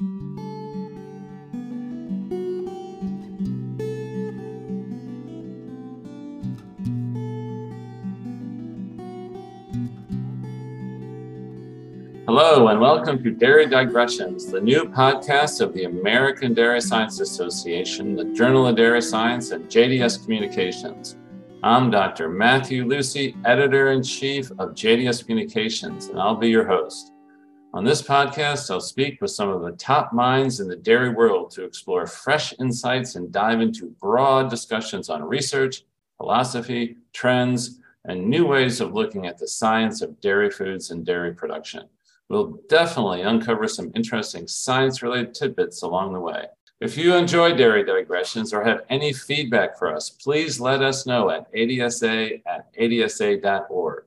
Hello, and welcome to Dairy Digressions, the new podcast of the American Dairy Science Association, the Journal of Dairy Science, and JDS Communications. I'm Dr. Matthew Lucy, editor in chief of JDS Communications, and I'll be your host. On this podcast, I'll speak with some of the top minds in the dairy world to explore fresh insights and dive into broad discussions on research, philosophy, trends, and new ways of looking at the science of dairy foods and dairy production. We'll definitely uncover some interesting science related tidbits along the way. If you enjoy Dairy Digressions or have any feedback for us, please let us know at adsa at adsa.org.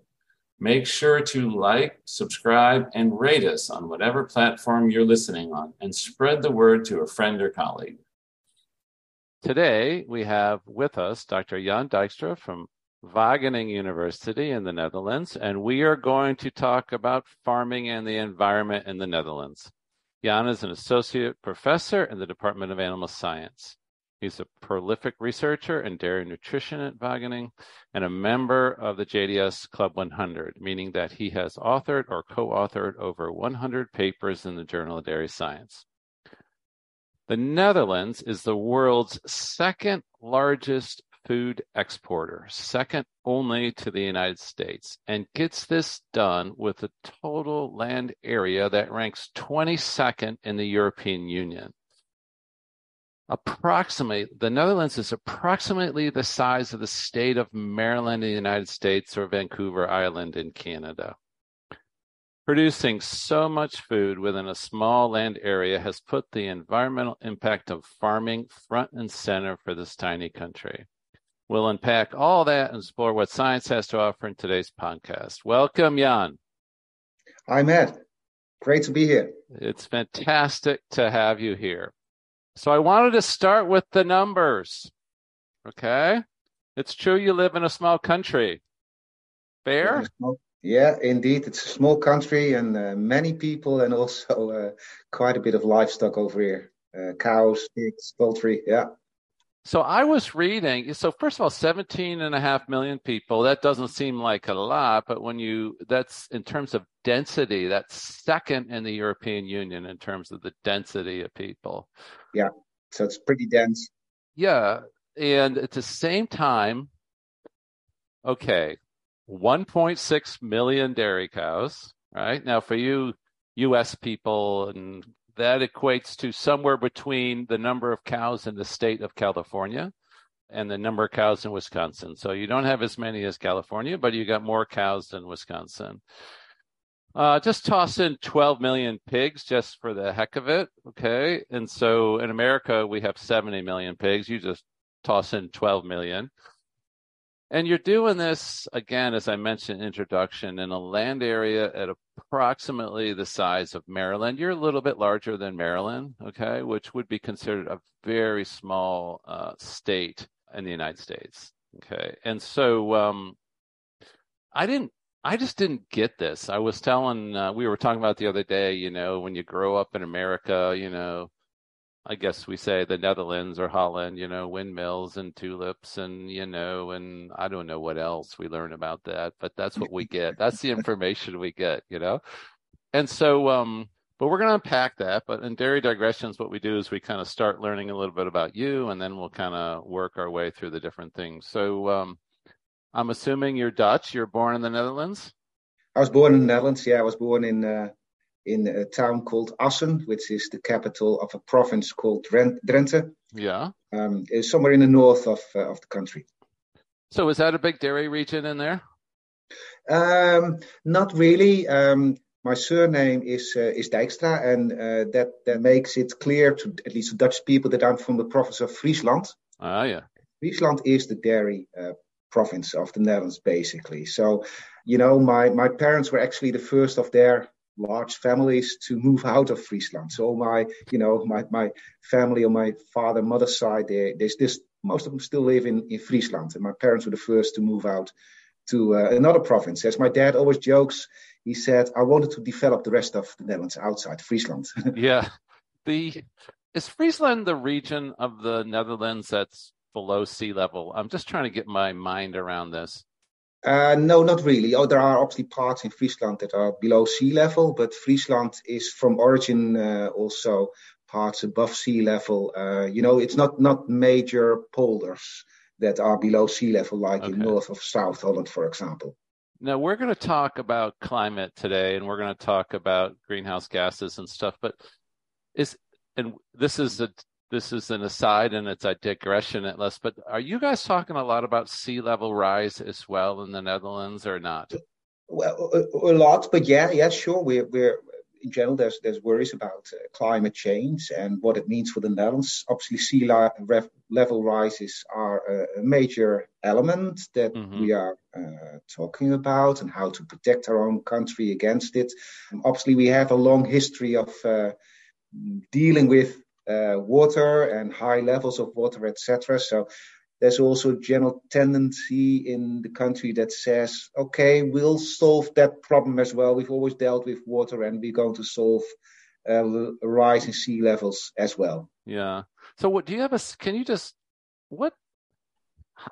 Make sure to like, subscribe, and rate us on whatever platform you're listening on and spread the word to a friend or colleague. Today, we have with us Dr. Jan Dijkstra from Wageningen University in the Netherlands, and we are going to talk about farming and the environment in the Netherlands. Jan is an associate professor in the Department of Animal Science. He's a prolific researcher in dairy nutrition at Wageningen and a member of the JDS Club 100, meaning that he has authored or co authored over 100 papers in the Journal of Dairy Science. The Netherlands is the world's second largest food exporter, second only to the United States, and gets this done with a total land area that ranks 22nd in the European Union. Approximately, the Netherlands is approximately the size of the state of Maryland in the United States or Vancouver Island in Canada. Producing so much food within a small land area has put the environmental impact of farming front and center for this tiny country. We'll unpack all that and explore what science has to offer in today's podcast. Welcome, Jan. Hi, Matt. Great to be here. It's fantastic to have you here. So, I wanted to start with the numbers. Okay. It's true you live in a small country. Fair? Yeah, indeed. It's a small country and uh, many people, and also uh, quite a bit of livestock over here uh, cows, pigs, poultry. Yeah. So I was reading, so first of all, 17 and a half million people, that doesn't seem like a lot, but when you, that's in terms of density, that's second in the European Union in terms of the density of people. Yeah. So it's pretty dense. Yeah. And at the same time, okay, 1.6 million dairy cows, right? Now for you US people and that equates to somewhere between the number of cows in the state of California and the number of cows in Wisconsin. So you don't have as many as California, but you got more cows than Wisconsin. Uh, just toss in 12 million pigs just for the heck of it. Okay. And so in America, we have 70 million pigs. You just toss in 12 million. And you're doing this, again, as I mentioned in introduction, in a land area at approximately the size of Maryland. You're a little bit larger than Maryland, okay, which would be considered a very small uh, state in the United States, okay. And so um, I didn't, I just didn't get this. I was telling, uh, we were talking about the other day, you know, when you grow up in America, you know, I guess we say the Netherlands or Holland, you know, windmills and tulips and, you know, and I don't know what else we learn about that, but that's what we get. That's the information we get, you know? And so, um, but we're going to unpack that. But in Dairy Digressions, what we do is we kind of start learning a little bit about you and then we'll kind of work our way through the different things. So, um, I'm assuming you're Dutch. You're born in the Netherlands? I was born in the Netherlands. Yeah, I was born in, uh, in a town called Assen, which is the capital of a province called Drenthe. Yeah. Um, somewhere in the north of uh, of the country. So is that a big dairy region in there? Um, not really. Um, my surname is uh, is Dijkstra, and uh, that that makes it clear to at least Dutch people that I'm from the province of Friesland. Ah, yeah. Friesland is the dairy uh, province of the Netherlands, basically. So, you know, my my parents were actually the first of their large families to move out of Friesland. So my, you know, my, my family on my father, mother's side, they, there's this, most of them still live in, in Friesland. And my parents were the first to move out to uh, another province. As my dad always jokes, he said, I wanted to develop the rest of the Netherlands outside Friesland. yeah. The is Friesland the region of the Netherlands that's below sea level? I'm just trying to get my mind around this. Uh, no, not really. Oh, there are obviously parts in Friesland that are below sea level, but Friesland is from origin uh, also parts above sea level. Uh, you know, it's not not major polders that are below sea level, like okay. in north of South Holland, for example. Now we're going to talk about climate today, and we're going to talk about greenhouse gases and stuff. But is and this is a this is an aside and it's a digression at least, But are you guys talking a lot about sea level rise as well in the Netherlands or not? Well, a, a lot, but yeah, yeah, sure. We're we're in general, there's there's worries about uh, climate change and what it means for the Netherlands. Obviously, sea level rises are a, a major element that mm-hmm. we are uh, talking about and how to protect our own country against it. And obviously, we have a long history of uh, dealing with uh, water and high levels of water, etc. So there's also a general tendency in the country that says, okay, we'll solve that problem as well. We've always dealt with water and we're going to solve uh, rise in sea levels as well. Yeah. So what do you have a, can you just, what,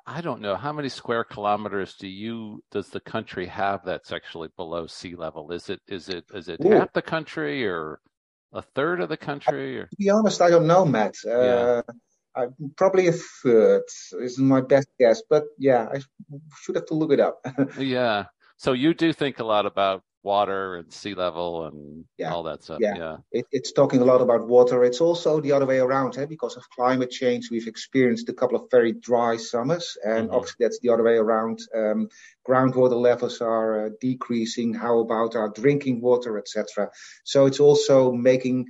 I don't know, how many square kilometers do you, does the country have that's actually below sea level? Is it, is it, is it Ooh. half the country or a third of the country? Or? To be honest, I don't know, Matt. Uh, yeah. I, probably a third is my best guess, but yeah, I should have to look it up. yeah. So you do think a lot about water and sea level and yeah. all that stuff. Yeah, yeah. It, it's talking a lot about water. It's also the other way around, eh? because of climate change. We've experienced a couple of very dry summers, and mm-hmm. obviously that's the other way around. Um, groundwater levels are uh, decreasing. How about our drinking water, etc. So it's also making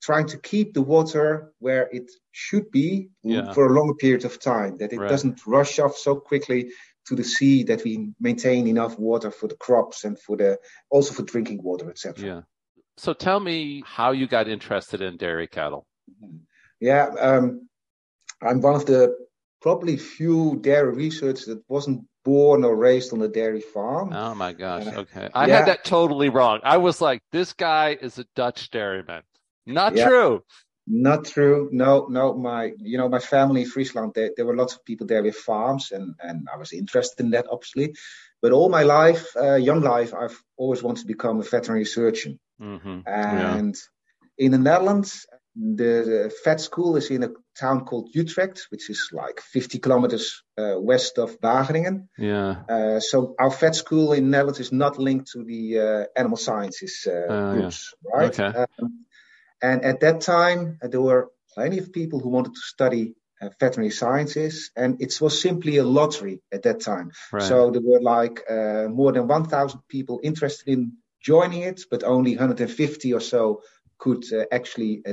trying to keep the water where it should be yeah. for a longer period of time, that it right. doesn't rush off so quickly to the sea, that we maintain enough water for the crops and for the also for drinking water, etc. Yeah. So tell me how you got interested in dairy cattle. Mm-hmm. Yeah, um, I'm one of the probably few dairy researchers that wasn't born or raised on a dairy farm. Oh my gosh. Uh, okay. I yeah. had that totally wrong. I was like, this guy is a Dutch dairyman. Not yeah. true. Not true. No, no. My, you know, my family in Friesland, there, there were lots of people there with farms, and and I was interested in that, obviously. But all my life, uh, young life, I've always wanted to become a veterinary surgeon. Mm-hmm. And yeah. in the Netherlands, the, the, vet school is in a town called Utrecht, which is like 50 kilometers uh, west of Wageningen. Yeah. Uh, so our vet school in Netherlands is not linked to the uh, animal sciences uh, uh, groups, yeah. right? Okay. Um, and at that time, uh, there were plenty of people who wanted to study uh, veterinary sciences, and it was simply a lottery at that time. Right. So there were like uh, more than 1,000 people interested in joining it, but only 150 or so could uh, actually uh,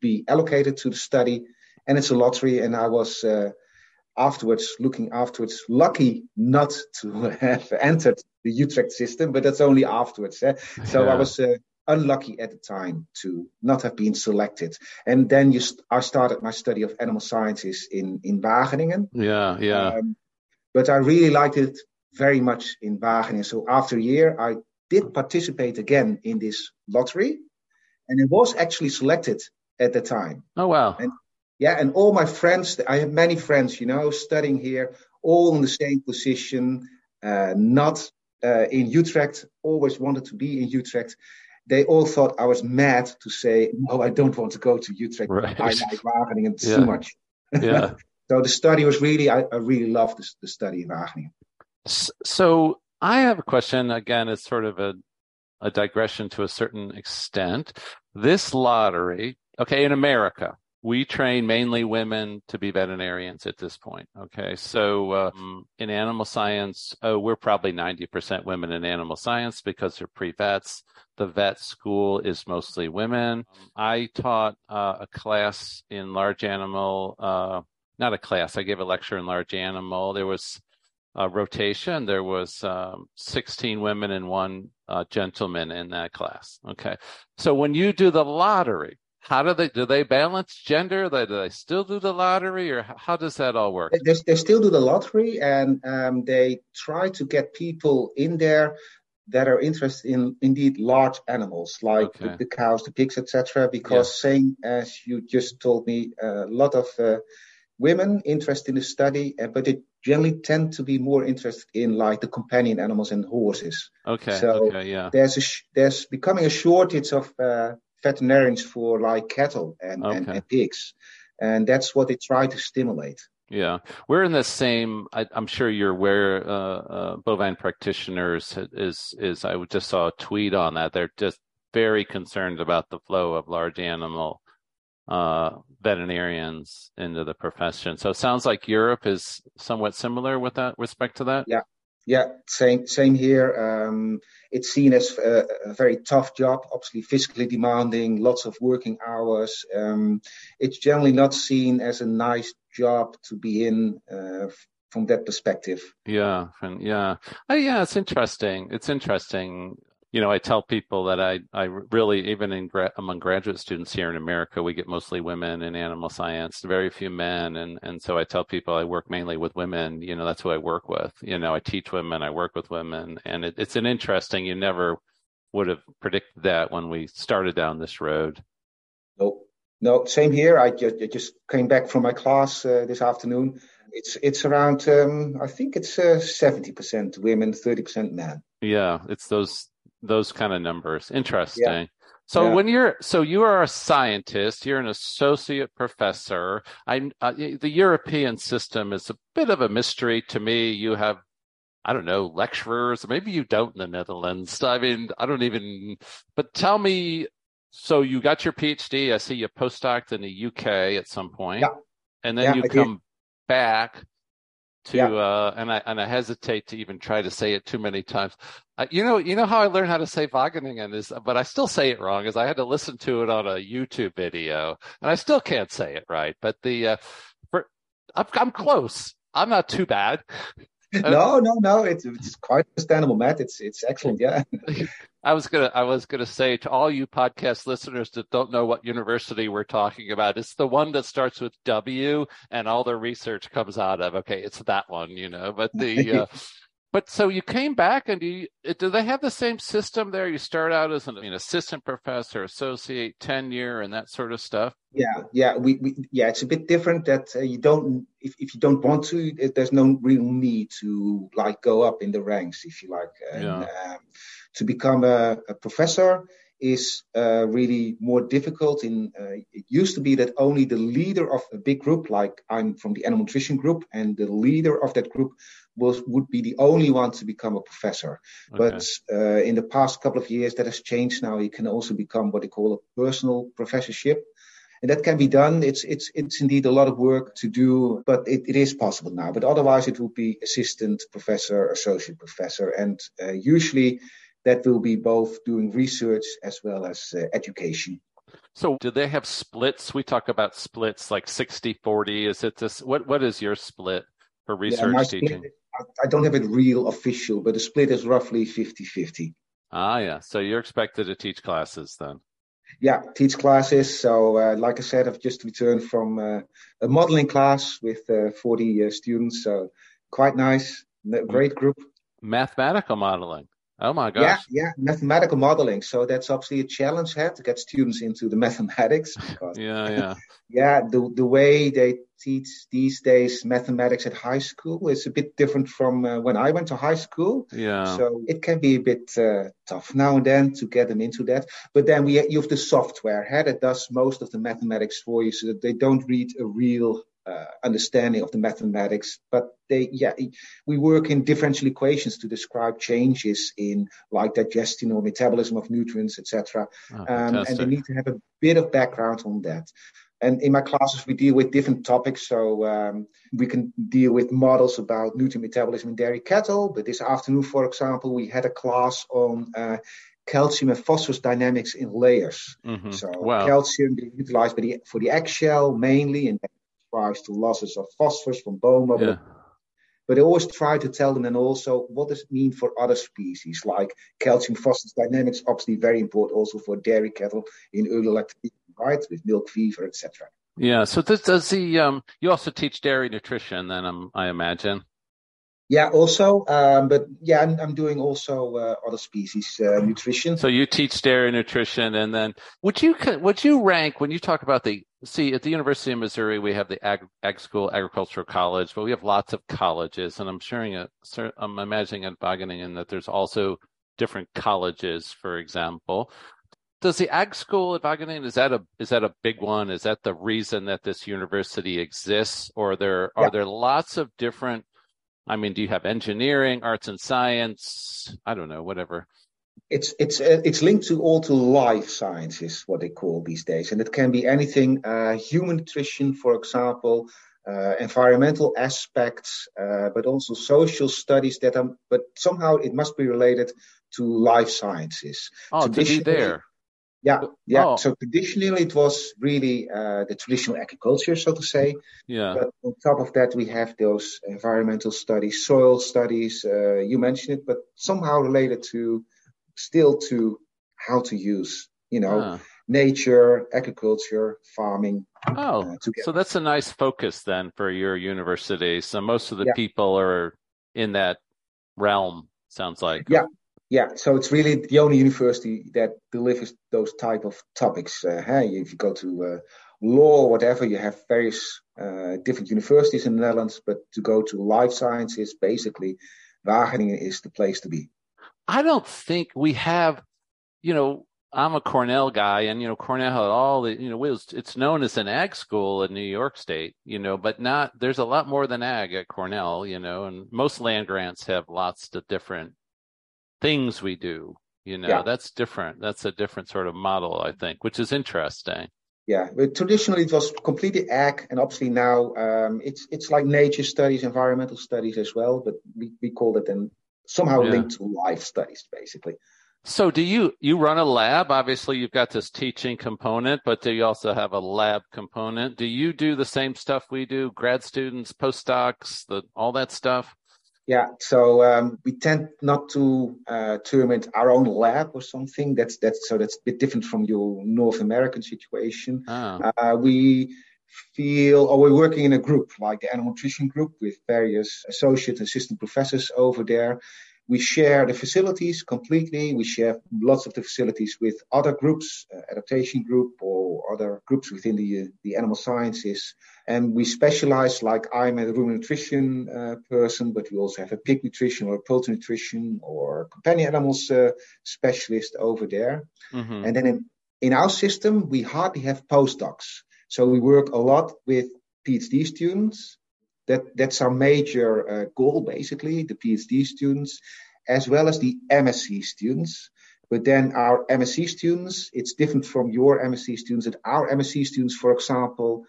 be allocated to the study. And it's a lottery, and I was uh, afterwards looking afterwards lucky not to have entered the Utrecht system, but that's only afterwards. Eh? So yeah. I was unlucky at the time to not have been selected. And then you st- I started my study of animal sciences in, in Wageningen. Yeah, yeah. Um, but I really liked it very much in Wageningen. So after a year, I did participate again in this lottery. And it was actually selected at the time. Oh, wow. And, yeah, and all my friends, I have many friends, you know, studying here, all in the same position, uh, not uh, in Utrecht, always wanted to be in Utrecht they all thought I was mad to say, no, I don't want to go to Utrecht. Right. I like Wageningen yeah. too much. Yeah. so the study was really, I, I really loved the, the study in Wageningen. So I have a question. Again, it's sort of a, a digression to a certain extent. This lottery, okay, in America, we train mainly women to be veterinarians at this point. Okay. So, um, in animal science, oh, we're probably 90% women in animal science because they're pre-vets. The vet school is mostly women. I taught uh, a class in large animal, uh, not a class. I gave a lecture in large animal. There was a rotation. There was um, 16 women and one uh, gentleman in that class. Okay. So when you do the lottery, how do they do they balance gender? Do they still do the lottery, or how does that all work? They, they still do the lottery, and um, they try to get people in there that are interested in indeed large animals like okay. the, the, cows, the pigs, etc. Because yeah. same as you just told me, a lot of uh, women interested in the study, uh, but they generally tend to be more interested in like the companion animals and horses. Okay. So okay, yeah. there's a sh- there's becoming a shortage of uh, veterinarians for like cattle and, okay. and, and pigs, and that's what they try to stimulate. Yeah, we're in the same. I, am sure you're aware. Uh, uh, bovine practitioners is is. I just saw a tweet on that. They're just very concerned about the flow of large animal uh, veterinarians into the profession. So it sounds like Europe is somewhat similar with that respect to that. Yeah, yeah, same same here. Um, it's seen as a, a, very tough job, obviously physically demanding, lots of working hours. Um, it's generally not seen as a nice job to be in uh, from that perspective. Yeah, yeah, oh, yeah. It's interesting. It's interesting you know, I tell people that I, I really, even in gra- among graduate students here in America, we get mostly women in animal science, very few men. And, and so I tell people I work mainly with women, you know, that's who I work with. You know, I teach women, I work with women. And it, it's an interesting, you never would have predicted that when we started down this road. Nope. No, same here. I just, I just came back from my class uh, this afternoon. It's it's around um, I think it's uh, seventy uh, percent women, thirty percent men. Yeah, it's those those kind of numbers. Interesting. Yeah. So yeah. when you're so you are a scientist, you're an associate professor. I uh, the European system is a bit of a mystery to me. You have I don't know lecturers, maybe you don't in the Netherlands. I mean, I don't even. But tell me. So you got your PhD. I see you postdoc in the UK at some point, yeah. and then you I come did. back to yeah. uh, and I and I hesitate to even try to say it too many times. Uh, you know, you know how I learned how to say Wageningen is, but I still say it wrong. Is I had to listen to it on a YouTube video, and I still can't say it right. But the uh, for, I'm, I'm close. I'm not too bad. no, no, no. It's it's quite understandable, Matt. It's it's excellent. Yeah. I was gonna I was gonna say to all you podcast listeners that don't know what university we're talking about, it's the one that starts with W and all the research comes out of. Okay, it's that one, you know. But the uh, but so you came back and do you, do they have the same system there? You start out as an, an assistant professor, associate tenure, and that sort of stuff. Yeah, yeah, we, we yeah, it's a bit different. That uh, you don't if, if you don't want to, it, there's no real need to like go up in the ranks, if you like. And, yeah. Um, to become a, a professor is uh, really more difficult. In uh, it used to be that only the leader of a big group, like I'm from the animal nutrition group, and the leader of that group was would be the only one to become a professor. Okay. But uh, in the past couple of years, that has changed. Now you can also become what they call a personal professorship. And that can be done. It's it's it's indeed a lot of work to do, but it, it is possible now. But otherwise, it would be assistant professor, associate professor, and uh, usually that will be both doing research as well as uh, education. So do they have splits? We talk about splits like 60 40. Is it this? What, what is your split for research yeah, teaching? Split, I don't have it real official, but the split is roughly 50 50. Ah, yeah. So you're expected to teach classes then? Yeah, teach classes. So, uh, like I said, I've just returned from uh, a modeling class with uh, 40 uh, students. So, quite nice. Great group. Mathematical modeling. Oh my gosh. Yeah, yeah, mathematical modeling. So that's obviously a challenge here to get students into the mathematics. Because, yeah, yeah. yeah, the the way they teach these days mathematics at high school is a bit different from uh, when I went to high school. Yeah. So it can be a bit uh, tough now and then to get them into that. But then we you have the software here that does most of the mathematics for you, so that they don't read a real uh, understanding of the mathematics, but they, yeah, we work in differential equations to describe changes in like digestion or metabolism of nutrients, etc. Oh, um, and they need to have a bit of background on that. And in my classes, we deal with different topics. So um, we can deal with models about nutrient metabolism in dairy cattle. But this afternoon, for example, we had a class on uh, calcium and phosphorus dynamics in layers. Mm-hmm. So wow. calcium being utilized the, for the eggshell mainly, and rise to losses of phosphorus from bone marrow. Yeah. But I always try to tell them and also what does it mean for other species like calcium phosphorus dynamics, obviously very important also for dairy cattle in early lactation, right, with milk fever, etc. Yeah. So this does the um you also teach dairy nutrition then um, I imagine. Yeah, also, um, but yeah, I'm, I'm doing also uh, other species uh, nutrition. So you teach dairy nutrition, and then would you would you rank when you talk about the see at the University of Missouri we have the ag, ag school agricultural college, but we have lots of colleges, and I'm sharing a I'm imagining at Wageningen that there's also different colleges, for example. Does the ag school at Wageningen is that a is that a big one? Is that the reason that this university exists, or there are yeah. there lots of different I mean, do you have engineering, arts and science? I don't know, whatever. It's it's uh, it's linked to all to life sciences, what they call these days, and it can be anything. Uh, human nutrition, for example, uh, environmental aspects, uh, but also social studies that are. But somehow it must be related to life sciences. Oh, to be there. Yeah, yeah. Oh. So traditionally, it was really uh, the traditional agriculture, so to say. Yeah. But on top of that, we have those environmental studies, soil studies. Uh, you mentioned it, but somehow related to still to how to use, you know, ah. nature, agriculture, farming. Oh, uh, so that's a nice focus then for your university. So most of the yeah. people are in that realm. Sounds like. Yeah, yeah, so it's really the only university that delivers those type of topics. Uh, hey, if you go to uh, law or whatever, you have various uh, different universities in the Netherlands, but to go to life sciences, basically, Wageningen is the place to be. I don't think we have, you know, I'm a Cornell guy, and you know, Cornell had all the, you know, it's known as an ag school in New York State, you know, but not. There's a lot more than ag at Cornell, you know, and most land grants have lots of different things we do. You know, yeah. that's different. That's a different sort of model, I think, which is interesting. Yeah, but traditionally it was completely ag, and obviously now um, it's it's like nature studies, environmental studies as well. But we, we call it then somehow yeah. linked to life studies, basically. So, do you you run a lab? Obviously, you've got this teaching component, but do you also have a lab component? Do you do the same stuff we do? Grad students, postdocs, the all that stuff. Yeah, so um, we tend not to uh, term it our own lab or something. That's that's so that's a bit different from your North American situation. Oh. Uh, we feel, or we're working in a group like the animal nutrition group with various associate assistant professors over there, we share the facilities completely. We share lots of the facilities with other groups, uh, adaptation group or other groups within the, uh, the animal sciences. And we specialize, like I'm a rumen nutrition uh, person, but we also have a pig nutrition or a poultry nutrition or companion animals uh, specialist over there. Mm-hmm. And then in, in our system, we hardly have postdocs. So we work a lot with PhD students that, that's our major uh, goal, basically, the PhD students, as well as the MSc students. But then our MSc students, it's different from your MSc students. That our MSc students, for example,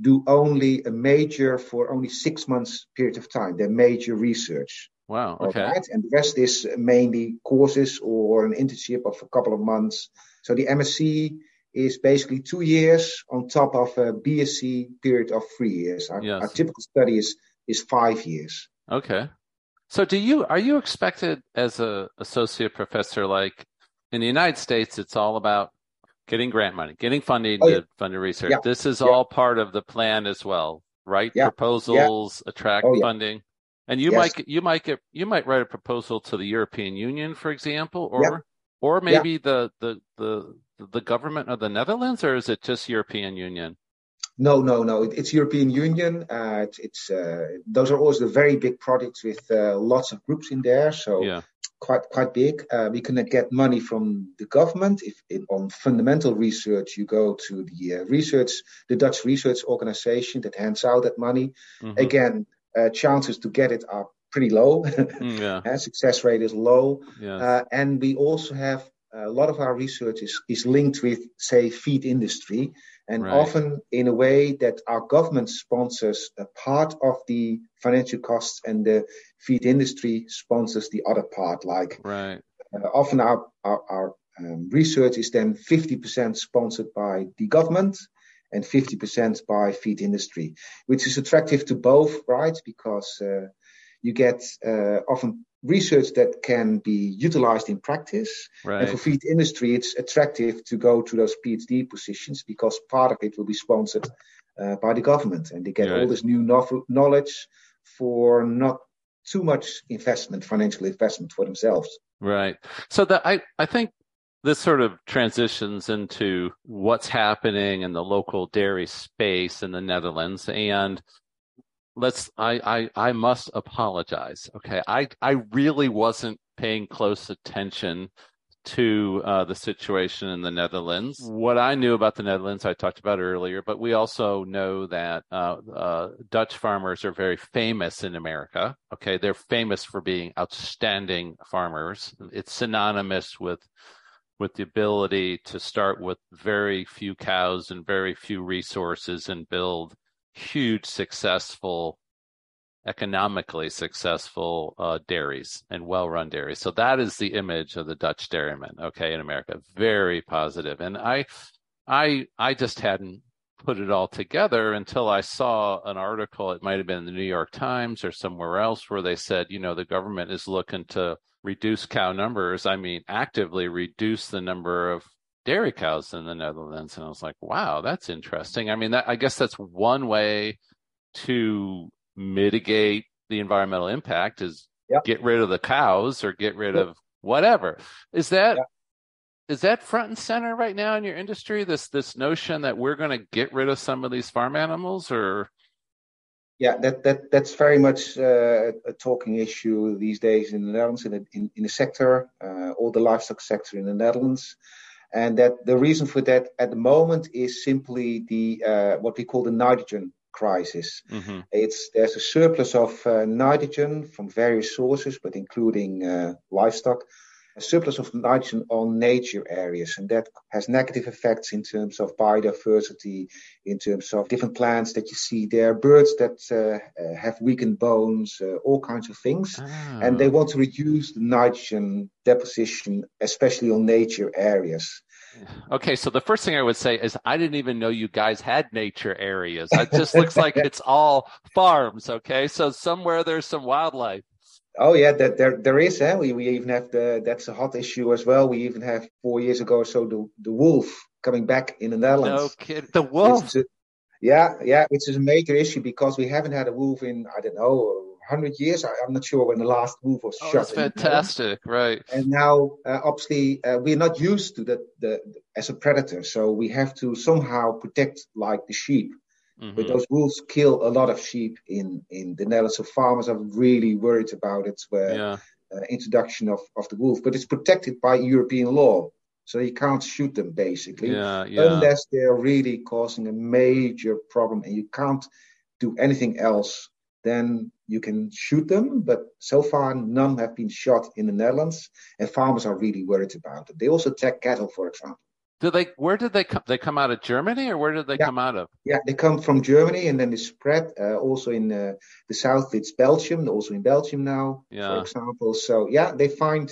do only a major for only six months period of time. They're major research. Wow. Okay. Right? And the rest is mainly courses or an internship of a couple of months. So the MSc is basically two years on top of uh, a BSc period of three years. Our, yes. our typical study is, is five years. Okay. So do you are you expected as a associate professor like in the United States it's all about getting grant money, getting funding oh, yeah. to fund your research. Yeah. This is yeah. all part of the plan as well, right? Proposals, attract oh, funding. And you yes. might you might get you might write a proposal to the European Union, for example, or or maybe the, the the the government of the Netherlands, or is it just European Union? No, no, no. It's European Union. Uh, it's, it's uh, those are always the very big projects with uh, lots of groups in there. So yeah. quite quite big. Uh, we can get money from the government. If in, on fundamental research, you go to the uh, research, the Dutch research organization that hands out that money. Mm-hmm. Again, uh, chances to get it are pretty low. Mm, yeah. success rate is low. Yeah. and we also have a lot of our research is, is linked with, say, feed industry, and right. often in a way that our government sponsors a part of the financial costs and the feed industry sponsors the other part. Like right. uh, often our, our, our um, research is then 50% sponsored by the government and 50% by feed industry, which is attractive to both, right? Because uh, you get uh, often research that can be utilized in practice. Right. And for feed industry, it's attractive to go to those PhD positions because part of it will be sponsored uh, by the government, and they get right. all this new knowledge for not too much investment, financial investment for themselves. Right. So that I, I think this sort of transitions into what's happening in the local dairy space in the Netherlands. And let's I, I I must apologize. Okay. I I really wasn't paying close attention to uh, the situation in the Netherlands. What I knew about the Netherlands, I talked about earlier, but we also know that uh, uh, Dutch farmers are very famous in America. Okay, they're famous for being outstanding farmers. It's synonymous with with the ability to start with very few cows and very few resources and build huge, successful economically successful uh, dairies and well-run dairies. So that is the image of the Dutch dairyman, okay, in America. Very positive. And I, I, I just hadn't put it all together until I saw an article. It might have been in the New York Times or somewhere else where they said, you know, the government is looking to reduce cow numbers. I mean, actively reduce the number of dairy cows in the Netherlands. And I was like, wow, that's interesting. I mean, that, I guess that's one way to mitigate the environmental impact is yep. get rid of the cows or get rid yep. of whatever. Is that yep. is that front and center right now in your industry? This this notion that we're going to get rid of some of these farm animals, or yeah, that that that's very much uh, a talking issue these days in the Netherlands in the, in, in the sector, uh, all the livestock sector in the Netherlands. And that the reason for that at the moment is simply the uh, what we call the nitrogen crisis. Mm-hmm. It's there's a surplus of uh, nitrogen from various sources, but including uh, livestock. A surplus of nitrogen on nature areas, and that has negative effects in terms of biodiversity, in terms of different plants that you see there, birds that uh, uh have weakened bones, uh, all kinds of things. Oh. And they want to reduce the nitrogen deposition, especially on nature areas. Okay, so the first thing I would say is I didn't even know you guys had nature areas. It just looks like it's all farms. Okay, so somewhere there's some wildlife. Oh yeah, that there there is. Eh? We we even have the that's a hot issue as well. We even have four years ago or so the the wolf coming back in the Netherlands. No kidding, the wolf. A, yeah, yeah, which is a major issue because we haven't had a wolf in I don't know hundred years. I, am not sure when the last wolf was oh, shot. That's fantastic, right? And now, uh, obviously, uh, we're not used to that the, as a predator, so we have to somehow protect like the sheep. Mm-hmm. But those wolves kill a lot of sheep in in the Netherlands, so farmers are really worried about it. Where yeah. uh, introduction of of the wolf, but it's protected by European law. So you can't shoot them basically yeah, yeah. unless they're really causing a major problem, and you can't do anything else then you can shoot them. But so far, none have been shot in the Netherlands, and farmers are really worried about it. They also attack cattle, for example. Do they? Where did they come? They come out of Germany, or where did they yeah. come out of? Yeah, they come from Germany, and then they spread uh, also in uh, the south. It's Belgium, also in Belgium now, yeah. for example. So yeah, they find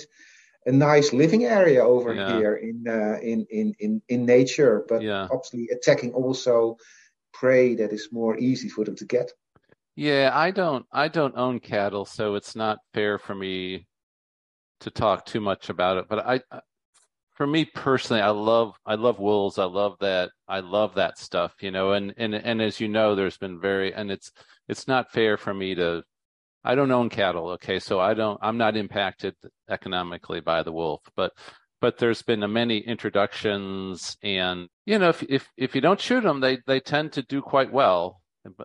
a nice living area over yeah. here in, uh, in in in in nature, but yeah. obviously attacking also prey that is more easy for them to get. Yeah, I don't I don't own cattle, so it's not fair for me to talk too much about it. But I for me personally, I love I love wolves. I love that I love that stuff, you know, and and and as you know, there's been very and it's it's not fair for me to I don't own cattle, okay? So I don't I'm not impacted economically by the wolf, but but there's been many introductions and you know if if if you don't shoot them they they tend to do quite well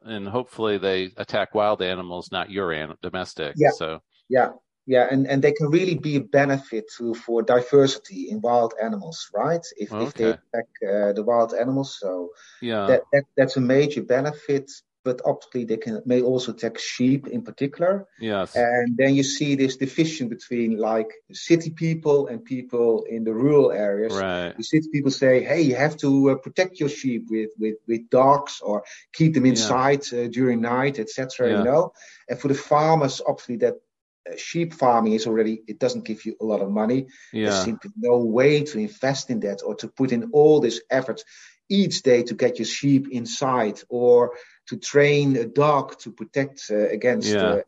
and hopefully they attack wild animals, not your an- domestic. Yeah. So yeah, yeah, and and they can really be a benefit to for diversity in wild animals, right? If okay. if they attack uh, the wild animals, so yeah, that, that that's a major benefit but obviously they can may also attack sheep in particular. Yes. And then you see this division between like city people and people in the rural areas. Right. The city people say, "Hey, you have to uh, protect your sheep with with with dogs or keep them inside yeah. uh, during night, etc." Yeah. You know. And for the farmers, obviously that. Uh, sheep farming is already it doesn't give you a lot of money yeah. there's simply no way to invest in that or to put in all this effort each day to get your sheep inside or to train a dog to protect uh, against yeah. uh,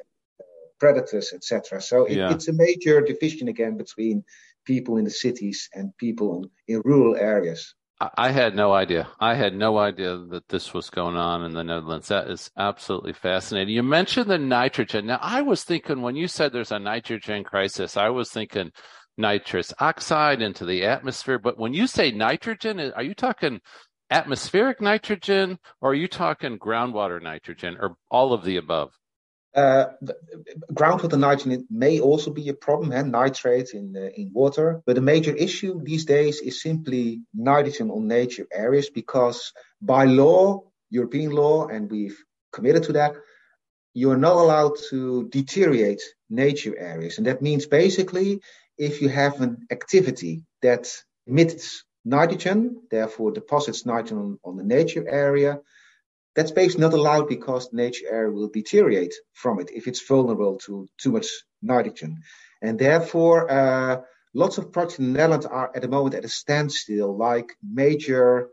predators, etc. So it, yeah. it's a major division again between people in the cities and people in rural areas. I had no idea. I had no idea that this was going on in the Netherlands. That is absolutely fascinating. You mentioned the nitrogen. Now, I was thinking when you said there's a nitrogen crisis, I was thinking nitrous oxide into the atmosphere. But when you say nitrogen, are you talking atmospheric nitrogen or are you talking groundwater nitrogen or all of the above? Uh, groundwater nitrogen may also be a problem, and nitrate in uh, in water. But the major issue these days is simply nitrogen on nature areas because by law, European law, and we've committed to that, you are not allowed to deteriorate nature areas, and that means basically if you have an activity that emits nitrogen, therefore deposits nitrogen on, on the nature area, that space not allowed because nature area will deteriorate from it if it's vulnerable to too much nitrogen. And therefore, uh, lots of projects in the Netherlands are at the moment at a standstill, like major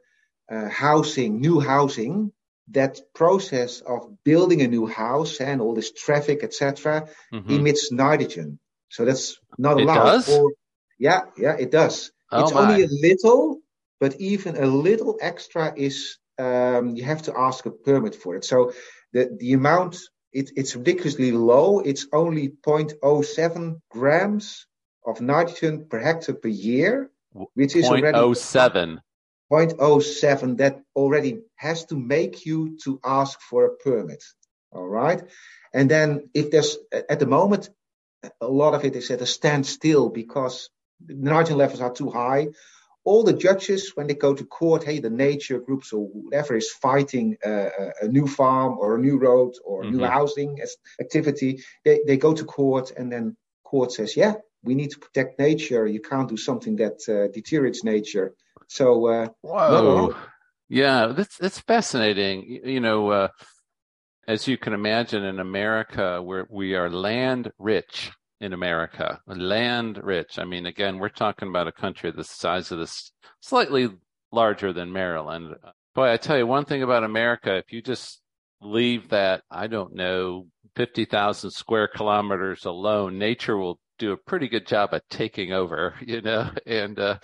uh, housing, new housing. That process of building a new house and all this traffic, etc., mm-hmm. emits nitrogen. So that's not allowed. It does? Or, yeah, yeah, it does. Oh it's my. only a little, but even a little extra is um, you have to ask a permit for it. So the, the amount, it, it's ridiculously low. It's only 0.07 grams of nitrogen per hectare per year, which is already 0.07. 0.07 that already has to make you to ask for a permit. All right. And then if there's at the moment, a lot of it is at a standstill because the nitrogen levels are too high all the judges, when they go to court, hey, the nature groups or whatever is fighting uh, a new farm or a new road or mm-hmm. new housing activity, they, they go to court and then court says, yeah, we need to protect nature. You can't do something that uh, deteriorates nature. So, uh, whoa, yeah, that's that's fascinating. You, you know, uh, as you can imagine, in America, where we are land rich, in America, land rich. I mean, again, we're talking about a country the size of this, slightly larger than Maryland. Boy, I tell you one thing about America, if you just leave that, I don't know, 50,000 square kilometers alone, nature will do a pretty good job at taking over, you know, and, uh,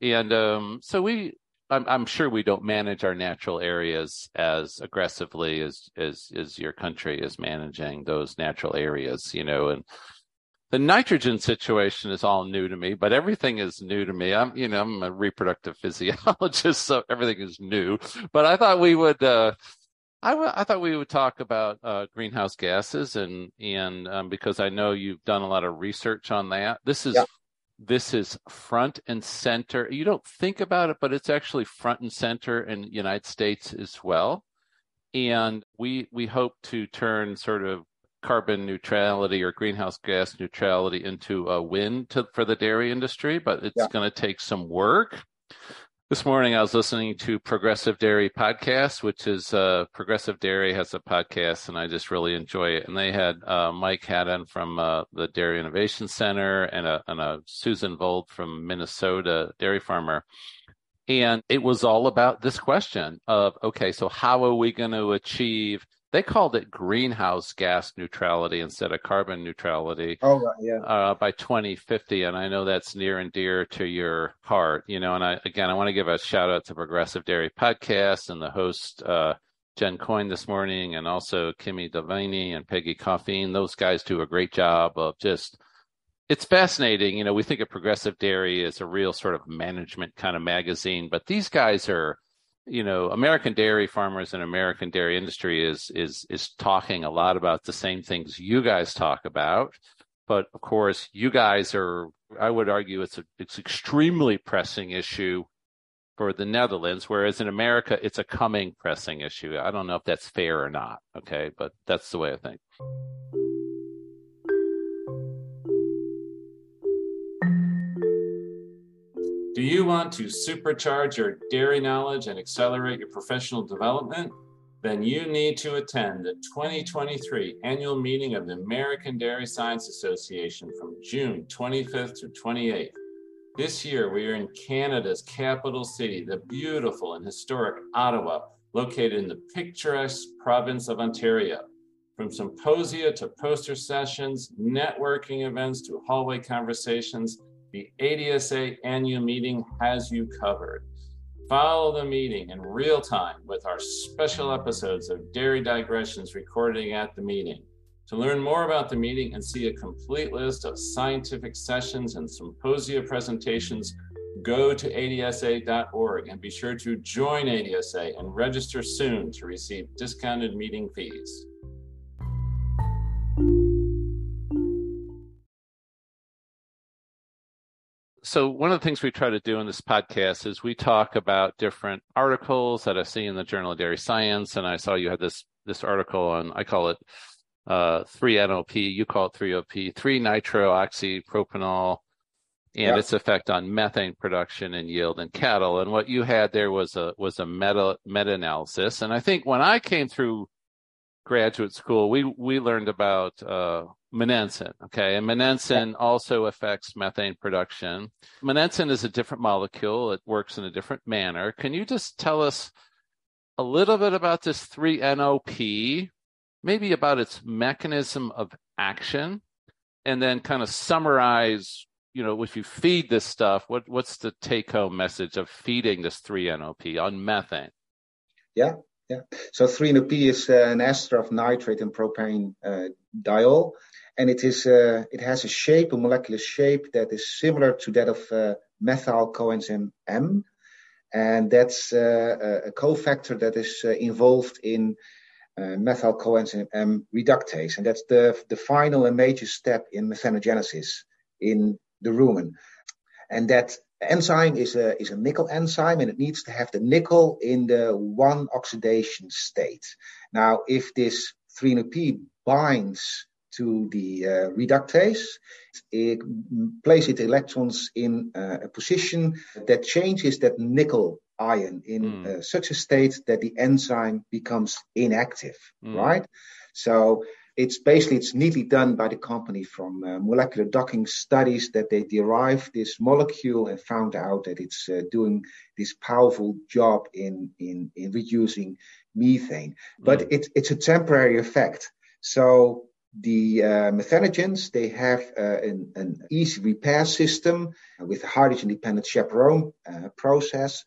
and, um, so we, I'm, I'm sure we don't manage our natural areas as aggressively as, as, as your country is managing those natural areas, you know, and, the nitrogen situation is all new to me, but everything is new to me. I'm, you know, I'm a reproductive physiologist, so everything is new. But I thought we would, uh, I, w- I thought we would talk about uh, greenhouse gases, and and um, because I know you've done a lot of research on that. This is yeah. this is front and center. You don't think about it, but it's actually front and center in the United States as well. And we we hope to turn sort of carbon neutrality or greenhouse gas neutrality into a win to, for the dairy industry, but it's yeah. going to take some work. This morning, I was listening to Progressive Dairy podcast, which is uh, Progressive Dairy has a podcast, and I just really enjoy it. And they had uh, Mike Haddon from uh, the Dairy Innovation Center and a, and a Susan Vold from Minnesota, dairy farmer. And it was all about this question of okay, so how are we going to achieve they called it greenhouse gas neutrality instead of carbon neutrality. Oh, right, yeah. Uh, by 2050, and I know that's near and dear to your heart, you know. And I again, I want to give a shout out to Progressive Dairy Podcast and the host uh, Jen Coyne this morning, and also Kimmy Devaney and Peggy Coffeen. Those guys do a great job of just. It's fascinating, you know. We think of Progressive Dairy as a real sort of management kind of magazine, but these guys are you know, American dairy farmers and American dairy industry is is is talking a lot about the same things you guys talk about. But of course, you guys are I would argue it's a it's extremely pressing issue for the Netherlands, whereas in America it's a coming pressing issue. I don't know if that's fair or not, okay, but that's the way I think. Do you want to supercharge your dairy knowledge and accelerate your professional development? Then you need to attend the 2023 annual meeting of the American Dairy Science Association from June 25th to 28th. This year, we are in Canada's capital city, the beautiful and historic Ottawa, located in the picturesque province of Ontario. From symposia to poster sessions, networking events to hallway conversations, the ADSA annual meeting has you covered. follow the meeting in real time with our special episodes of Dairy Digressions recording at the meeting. To learn more about the meeting and see a complete list of scientific sessions and symposia presentations, go to adsa.org and be sure to join ADSA and register soon to receive discounted meeting fees. So, one of the things we try to do in this podcast is we talk about different articles that I see in the Journal of Dairy Science. And I saw you had this this article on, I call it uh, 3-NOP, you call it 3-OP, 3-nitrooxypropanol, and yeah. its effect on methane production and yield in cattle. And what you had there was a was a meta meta analysis. And I think when I came through graduate school, we we learned about uh, monensin. Okay, and monensin yeah. also affects methane production. Monensin is a different molecule; it works in a different manner. Can you just tell us a little bit about this 3-NOP maybe about its mechanism of action, and then kind of summarize, you know, if you feed this stuff, what what's the take home message of feeding this 3-NOP on methane? Yeah, yeah. So 3-NOP is uh, an ester of nitrate and propane uh, diol, and it is uh, it has a shape, a molecular shape that is similar to that of uh, methyl coenzyme M, and that's uh, a cofactor that is uh, involved in methyl coenzyme M reductase, and that's the the final and major step in methanogenesis in the rumen. And that enzyme is a is a nickel enzyme, and it needs to have the nickel in the one oxidation state. Now, if this 3-NOP binds to the uh, reductase, it places electrons in uh, a position that changes that nickel ion in mm. uh, such a state that the enzyme becomes inactive, mm. right? So it's basically it's neatly done by the company from uh, molecular docking studies that they derived this molecule and found out that it's uh, doing this powerful job in in in reducing methane. But mm. it's it's a temporary effect. So the uh, methanogens they have uh, an, an, easy repair system with a hydrogen dependent chaperone uh, process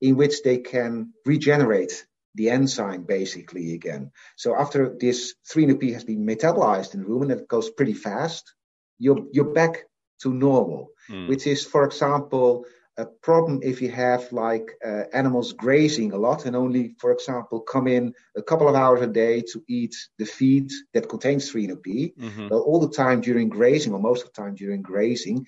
in which they can regenerate the enzyme basically again. So after this 3-NOP has been metabolized in the rumen, it goes pretty fast, you're, you're back to normal, mm. which is, for example, a problem if you have like uh, animals grazing a lot and only, for example, come in a couple of hours a day to eat the feed that contains 3-NOP. Mm-hmm. Well, all the time during grazing, or most of the time during grazing,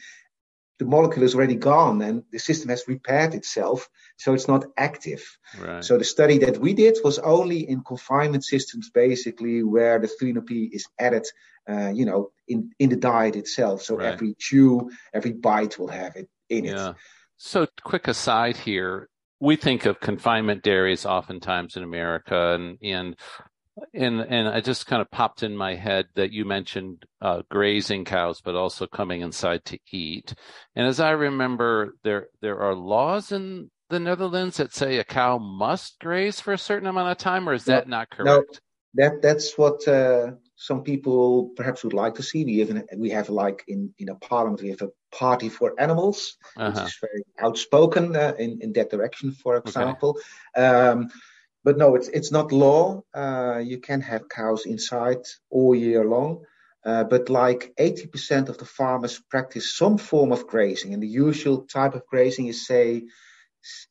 the molecule is already gone and the system has repaired itself, so it's not active. Right. So the study that we did was only in confinement systems, basically where the 3-NOP is added, uh, you know, in in the diet itself. So right. every chew, every bite will have it in yeah. it. So quick aside here, we think of confinement dairies oftentimes in America, and and and and I just kind of popped in my head that you mentioned uh, grazing cows, but also coming inside to eat. And as I remember, there there are laws in the Netherlands that say a cow must graze for a certain amount of time, or is that not correct? No, that that's what uh, some people perhaps would like to see. We even we have like in in a parliament we have a party for animals, uh-huh. which is very outspoken uh, in in that direction. For example. Okay. Um, but no, it's it's not law. Uh, you can have cows inside all year long. Uh, but like 80% of the farmers practice some form of grazing, and the usual type of grazing is say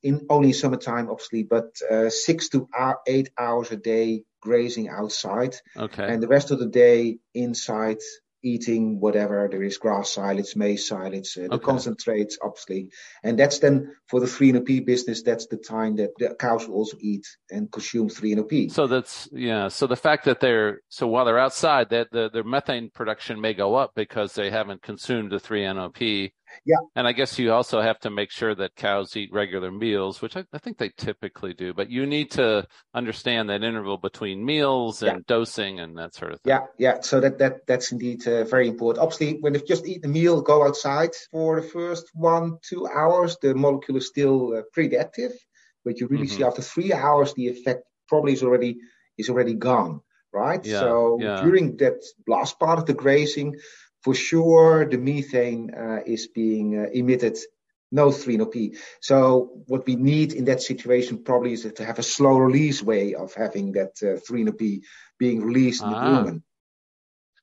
in only summertime, obviously, but uh, six to eight hours a day grazing outside, okay, and the rest of the day inside eating whatever there is grass silage, maize silage, uh, the okay. concentrates, obviously. And that's then for the 3-NOP business, that's the time that the cows will also eat and consume 3-NOP. So that's, yeah. So the fact that they're, so while they're outside, that the, their methane production may go up because they haven't consumed the 3-NOP yeah. And I guess you also have to make sure that cows eat regular meals, which I, I think they typically do. But you need to understand that interval between meals and yeah. dosing and that sort of thing. Yeah, yeah. So that that that's indeed uh, very important. Obviously, when they've just eaten a meal, go outside for the first one two hours, the molecule is still uh, pretty active. But you really mm-hmm. see after three hours, the effect probably is already is already gone right? Yeah, so yeah. during that last part of the grazing, for sure the methane uh, is being uh, emitted no 3NOP. So what we need in that situation probably is to have a slow release way of having that uh, 3NOP being released in the ah. rumen.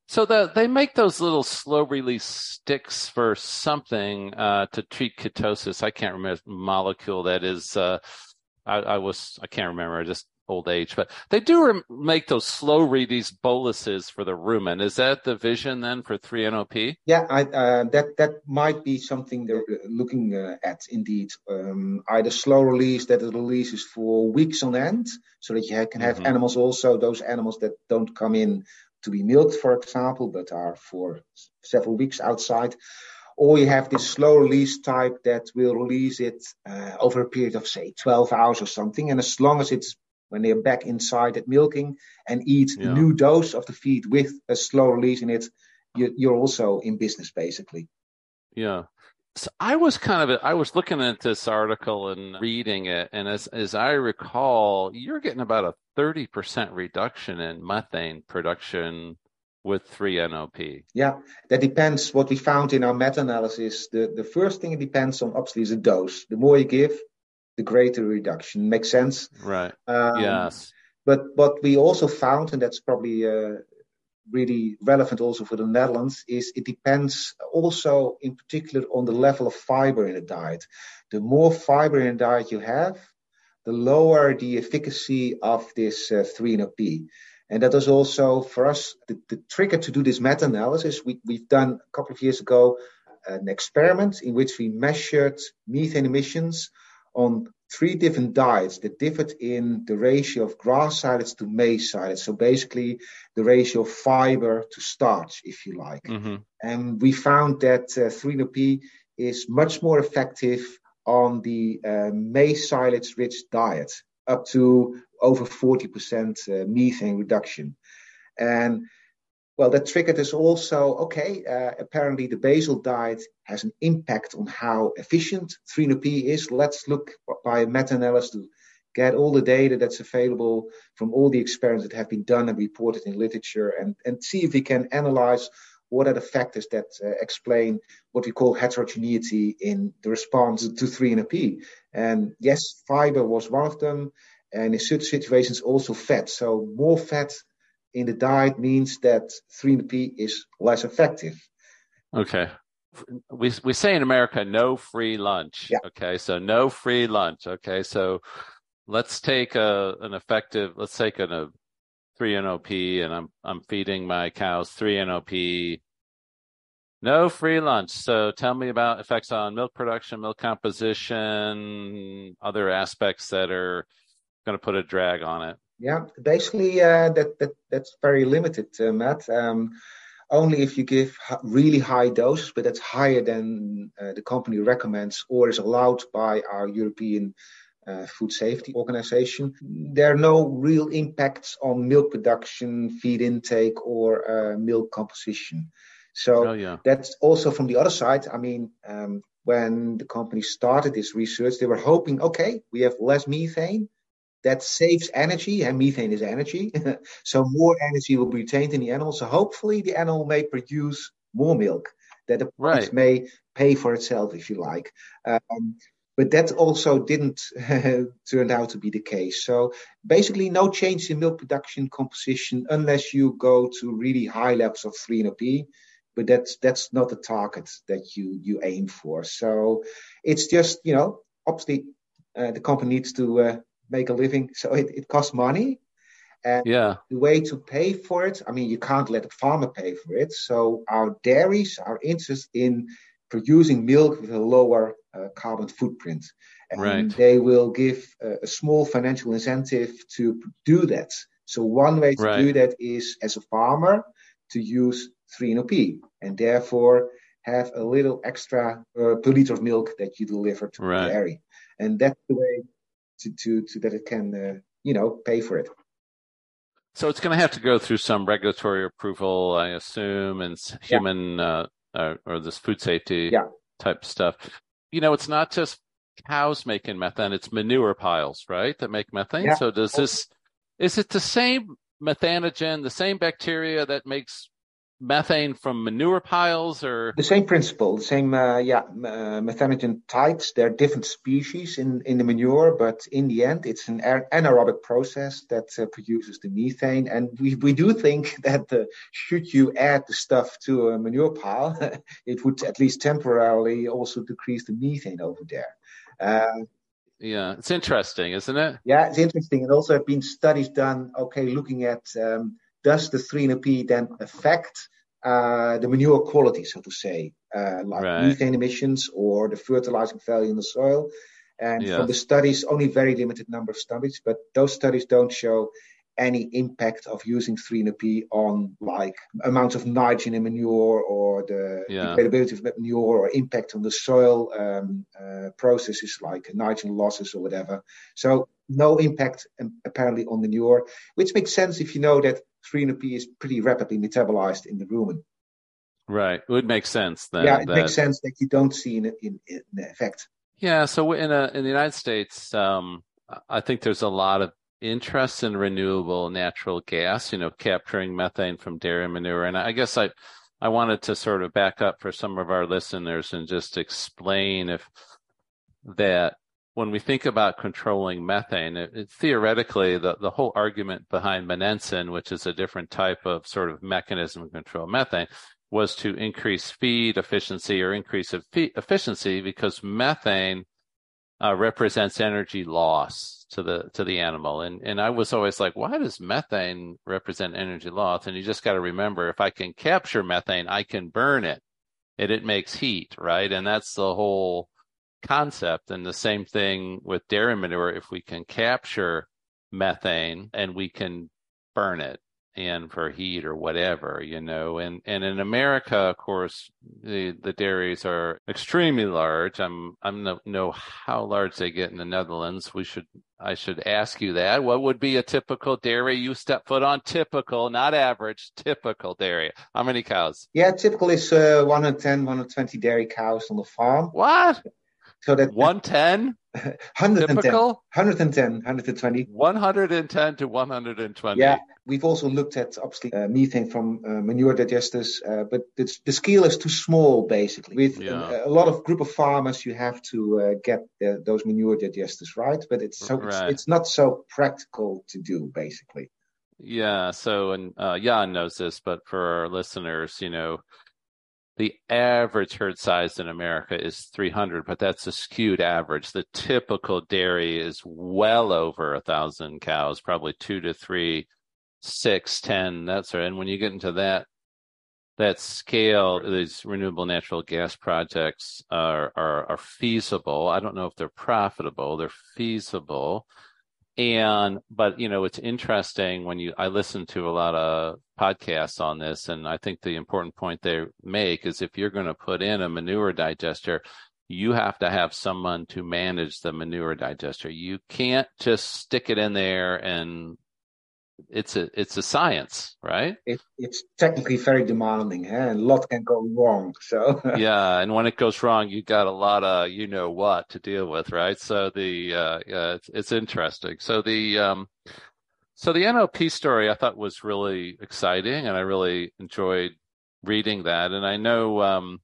So the, they make those little slow release sticks for something uh, to treat ketosis. I can't remember molecule that is. Uh, I, I, was I can't remember. I just old age, but they do re- make those slow release boluses for the rumen. Is that the vision then for 3NOP? Yeah, I, uh, that that might be something they're looking uh, at indeed. Um, either slow release that it releases for weeks on end, so that you can have mm-hmm. animals also those animals that don't come in to be milked, for example, but are for several weeks outside. Or you have this slow release type that will release it uh, over a period of, say, 12 hours or something. And as long as it's when they're back inside at milking and eat yeah. the new dose of the feed with a slow release in it, you, are also in business basically. Yeah. So I was kind of I was looking at this article and reading it, and as as I recall, you're getting about a thirty percent reduction in methane production with 3NOP. Yeah, that depends. What we found in our meta-analysis, the, the first thing it depends on obviously is the dose. The more you give, the greater reduction. Makes sense? Right. Um, yes. But what we also found, and that's probably uh, really relevant also for the Netherlands, is it depends also in particular on the level of fiber in the diet. The more fiber in the diet you have, the lower the efficacy of this uh, 3NOP. And that is also for us the, the trigger to do this meta-analysis. We, we've done a couple of years ago an experiment in which we measured methane emissions on three different diets that differed in the ratio of grass silage to maize silage. So basically, the ratio of fiber to starch, if you like. Mm-hmm. And we found that uh, 3NOP is much more effective on the uh, maize silage rich diet, up to over 40% uh, methane reduction. And well, that triggered us also, okay, uh, apparently the basal diet has an impact on how efficient 3NP is. Let's look by a meta-analysis to get all the data that's available from all the experiments that have been done and reported in literature and, and see if we can analyze what are the factors that uh, explain what we call heterogeneity in the response to 3NP. And yes, fiber was one of them. And in certain situations, also fat. So more fat in the diet means that 3NOP is less effective. Okay. We we say in America no free lunch. Yeah. Okay, so no free lunch. Okay, so let's take a an effective. Let's take an, a 3NOP, and I'm I'm feeding my cows 3NOP. No free lunch. So tell me about effects on milk production, milk composition, other aspects that are going to put a drag on it. Yeah, basically uh, that that that's very limited, uh, Matt. Um, only if you give really high doses, but that's higher than uh, the company recommends or is allowed by our European uh, Food Safety Organization. There are no real impacts on milk production, feed intake, or uh, milk composition. So oh, yeah. that's also from the other side. I mean, um, when the company started this research, they were hoping, okay, we have less methane that saves energy, and methane is energy. so more energy will be retained in the animal. So hopefully the animal may produce more milk that the right. may pay for itself, if you like. Um, but that also didn't turn out to be the case. So basically, no change in milk production composition unless you go to really high levels of 3NOP. But that's that's not the target that you you aim for. So it's just you know obviously uh, the company needs to uh, make a living. So it, it costs money. And yeah. the way to pay for it, I mean, you can't let the farmer pay for it. So our dairies are interested in producing milk with a lower uh, carbon footprint. And right. they will give a, a, small financial incentive to do that. So one way to right. do that is as a farmer to use 3NOP and therefore have a little extra uh, per liter of milk that you deliver to right. the dairy. And that's the way to, to, to that it can, uh, you know, pay for it. So it's going to have to go through some regulatory approval, I assume, and human yeah. uh, or this food safety yeah. type stuff. You know, it's not just cows making methane; it's manure piles, right, that make methane. Yeah. So does this? Is it the same methanogen, the same bacteria that makes methane from manure piles or? The same principle the same uh, yeah uh, methanogen types. There are different species in in the manure but in the end it's an anaerobic process that uh, produces the methane. And we, we do think that uh, should you add the stuff to a manure pile it would at least temporarily also decrease the methane over there. Uh, yeah it's interesting isn't it? Yeah it's interesting. And also have been studies done okay looking at um, does the 3NOP then affect uh, the manure quality, so to say, uh, like right. methane emissions or the fertilizing value in the soil? And yes. from the studies, only very limited number of studies, but those studies don't show any impact of using 3NOP on like amounts of nitrogen in manure or the yeah. availability of manure or impact on the soil um, uh, processes like nitrogen losses or whatever. So no impact um, apparently on the manure, which makes sense if you know that 3NOP is pretty rapidly metabolized in the rumen. Right. It would make sense then. Yeah, it that... makes sense that you don't see in, in, in effect. Yeah. So in a, in the United States, um, I think there's a lot of interest in renewable natural gas, you know, capturing methane from dairy manure. And I guess I, I wanted to sort of back up for some of our listeners and just explain if that when we think about controlling methane, it, it, theoretically, the, the whole argument behind Monensin, which is a different type of sort of mechanism to control methane, was to increase feed efficiency or increase efficiency because methane uh, represents energy loss to the to the animal. And and I was always like, why does methane represent energy loss? And you just got to remember, if I can capture methane, I can burn it, and it makes heat, right? And that's the whole concept. And the same thing with dairy manure, if we can capture methane and we can burn it and for heat or whatever, you know. And and in America, of course, the the dairies are extremely large. I'm I'm no know how large they get in the Netherlands. We should I should ask you that. What would be a typical dairy you step foot on? Typical, not average. Typical dairy. How many cows? Yeah, typical is uh, 110, 120 dairy cows on the farm. What? So that 110? 110, Typical? 110, 120. 110 to 120. Yeah, we've also looked at obviously uh, methane from uh, manure digesters, uh, but the scale is too small basically. With yeah. a, a, lot of group of farmers, you have to uh, get those manure digesters right, but it's so right. it's, it's, not so practical to do basically. Yeah. So, and uh, Jan knows this, but for our listeners, you know, the average herd size in America is 300, but that's a skewed average. The typical dairy is well over a thousand cows, probably two to three, six, ten. That's right. And when you get into that that scale, these renewable natural gas projects are, are are feasible. I don't know if they're profitable. They're feasible and but you know it's interesting when you i listen to a lot of podcasts on this and i think the important point they make is if you're going to put in a manure digester you have to have someone to manage the manure digester. You can't just stick it in there and it's a it's a science, right? It, it's technically very demanding, eh? and a lot can go wrong. So yeah, and when it goes wrong, you got a lot of you know what to deal with, right? So the uh, yeah, it's it's interesting. So the um, so the NOP story I thought was really exciting, and I really enjoyed reading that. And I know um,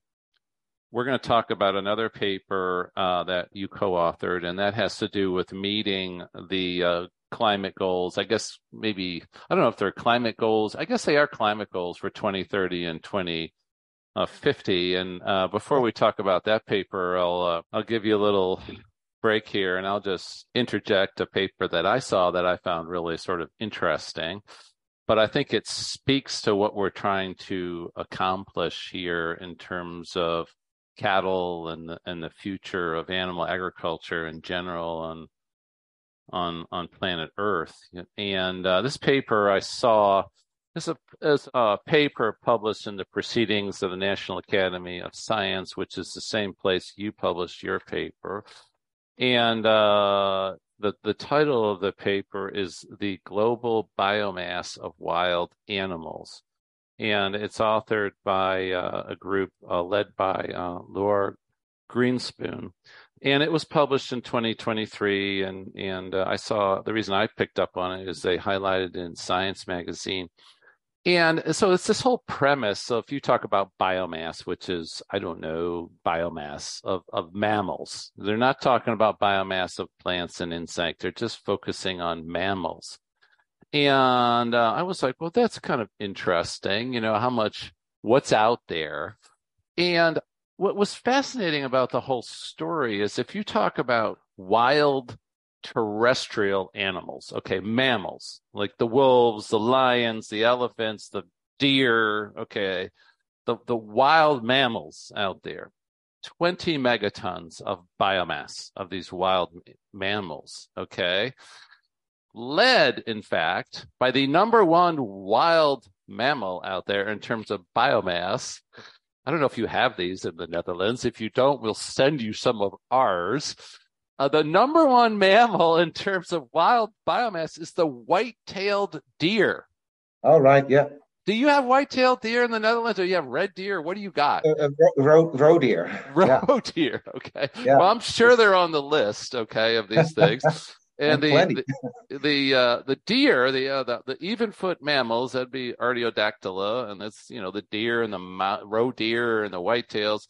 we're going to talk about another paper uh, that you co-authored, and that has to do with meeting the uh, climate goals. I guess maybe I don't know if they're climate goals. I guess they are climate goals for 2030 and 2050. And uh, before we talk about that paper, I'll uh, I'll give you a little break here, and I'll just interject a paper that I saw that I found really sort of interesting. But I think it speaks to what we're trying to accomplish here in terms of cattle and the, and the future of animal agriculture in general and on on planet Earth. And uh, this paper I saw is a, a paper published in the Proceedings of the National Academy of Science, which is the same place you published your paper. And uh, the the title of the paper is "The Global Biomass of Wild Animals." And it's authored by uh, a group uh, led by uh, Laura Greenspoon and it was published in 2023 and and uh, i saw the reason i picked up on it is they highlighted in science magazine And so it's this whole premise. So if you talk about biomass, which is, I don't know, biomass of, of mammals, they're not talking about biomass of plants and insects. They're just focusing on mammals. And uh, I was like, well, that's kind of interesting, you know, how much, what's out there. And what was fascinating about the whole story is if you talk about wild terrestrial animals. Okay, mammals like the wolves, the lions, the elephants, the deer. Okay, the the wild mammals out there. 20 megatons of biomass of these wild mammals. Okay. Led, in fact, by the number one wild mammal out there in terms of biomass. I don't know if you have these in the Netherlands. If you don't, we'll send you some of ours. Uh, the number one mammal in terms of wild biomass is the white-tailed deer. All right, yeah. Do you have white-tailed deer in the Netherlands, or you have red deer? What do you got? Uh, uh, roe, roe deer. Roe yeah. deer. Okay. Yeah. Well, I'm sure they're on the list. Okay, of these things. And, the, the, the uh the deer the uh the, the even foot mammals that'd be Artiodactyla and that's you know the deer and the roe deer and the whitetails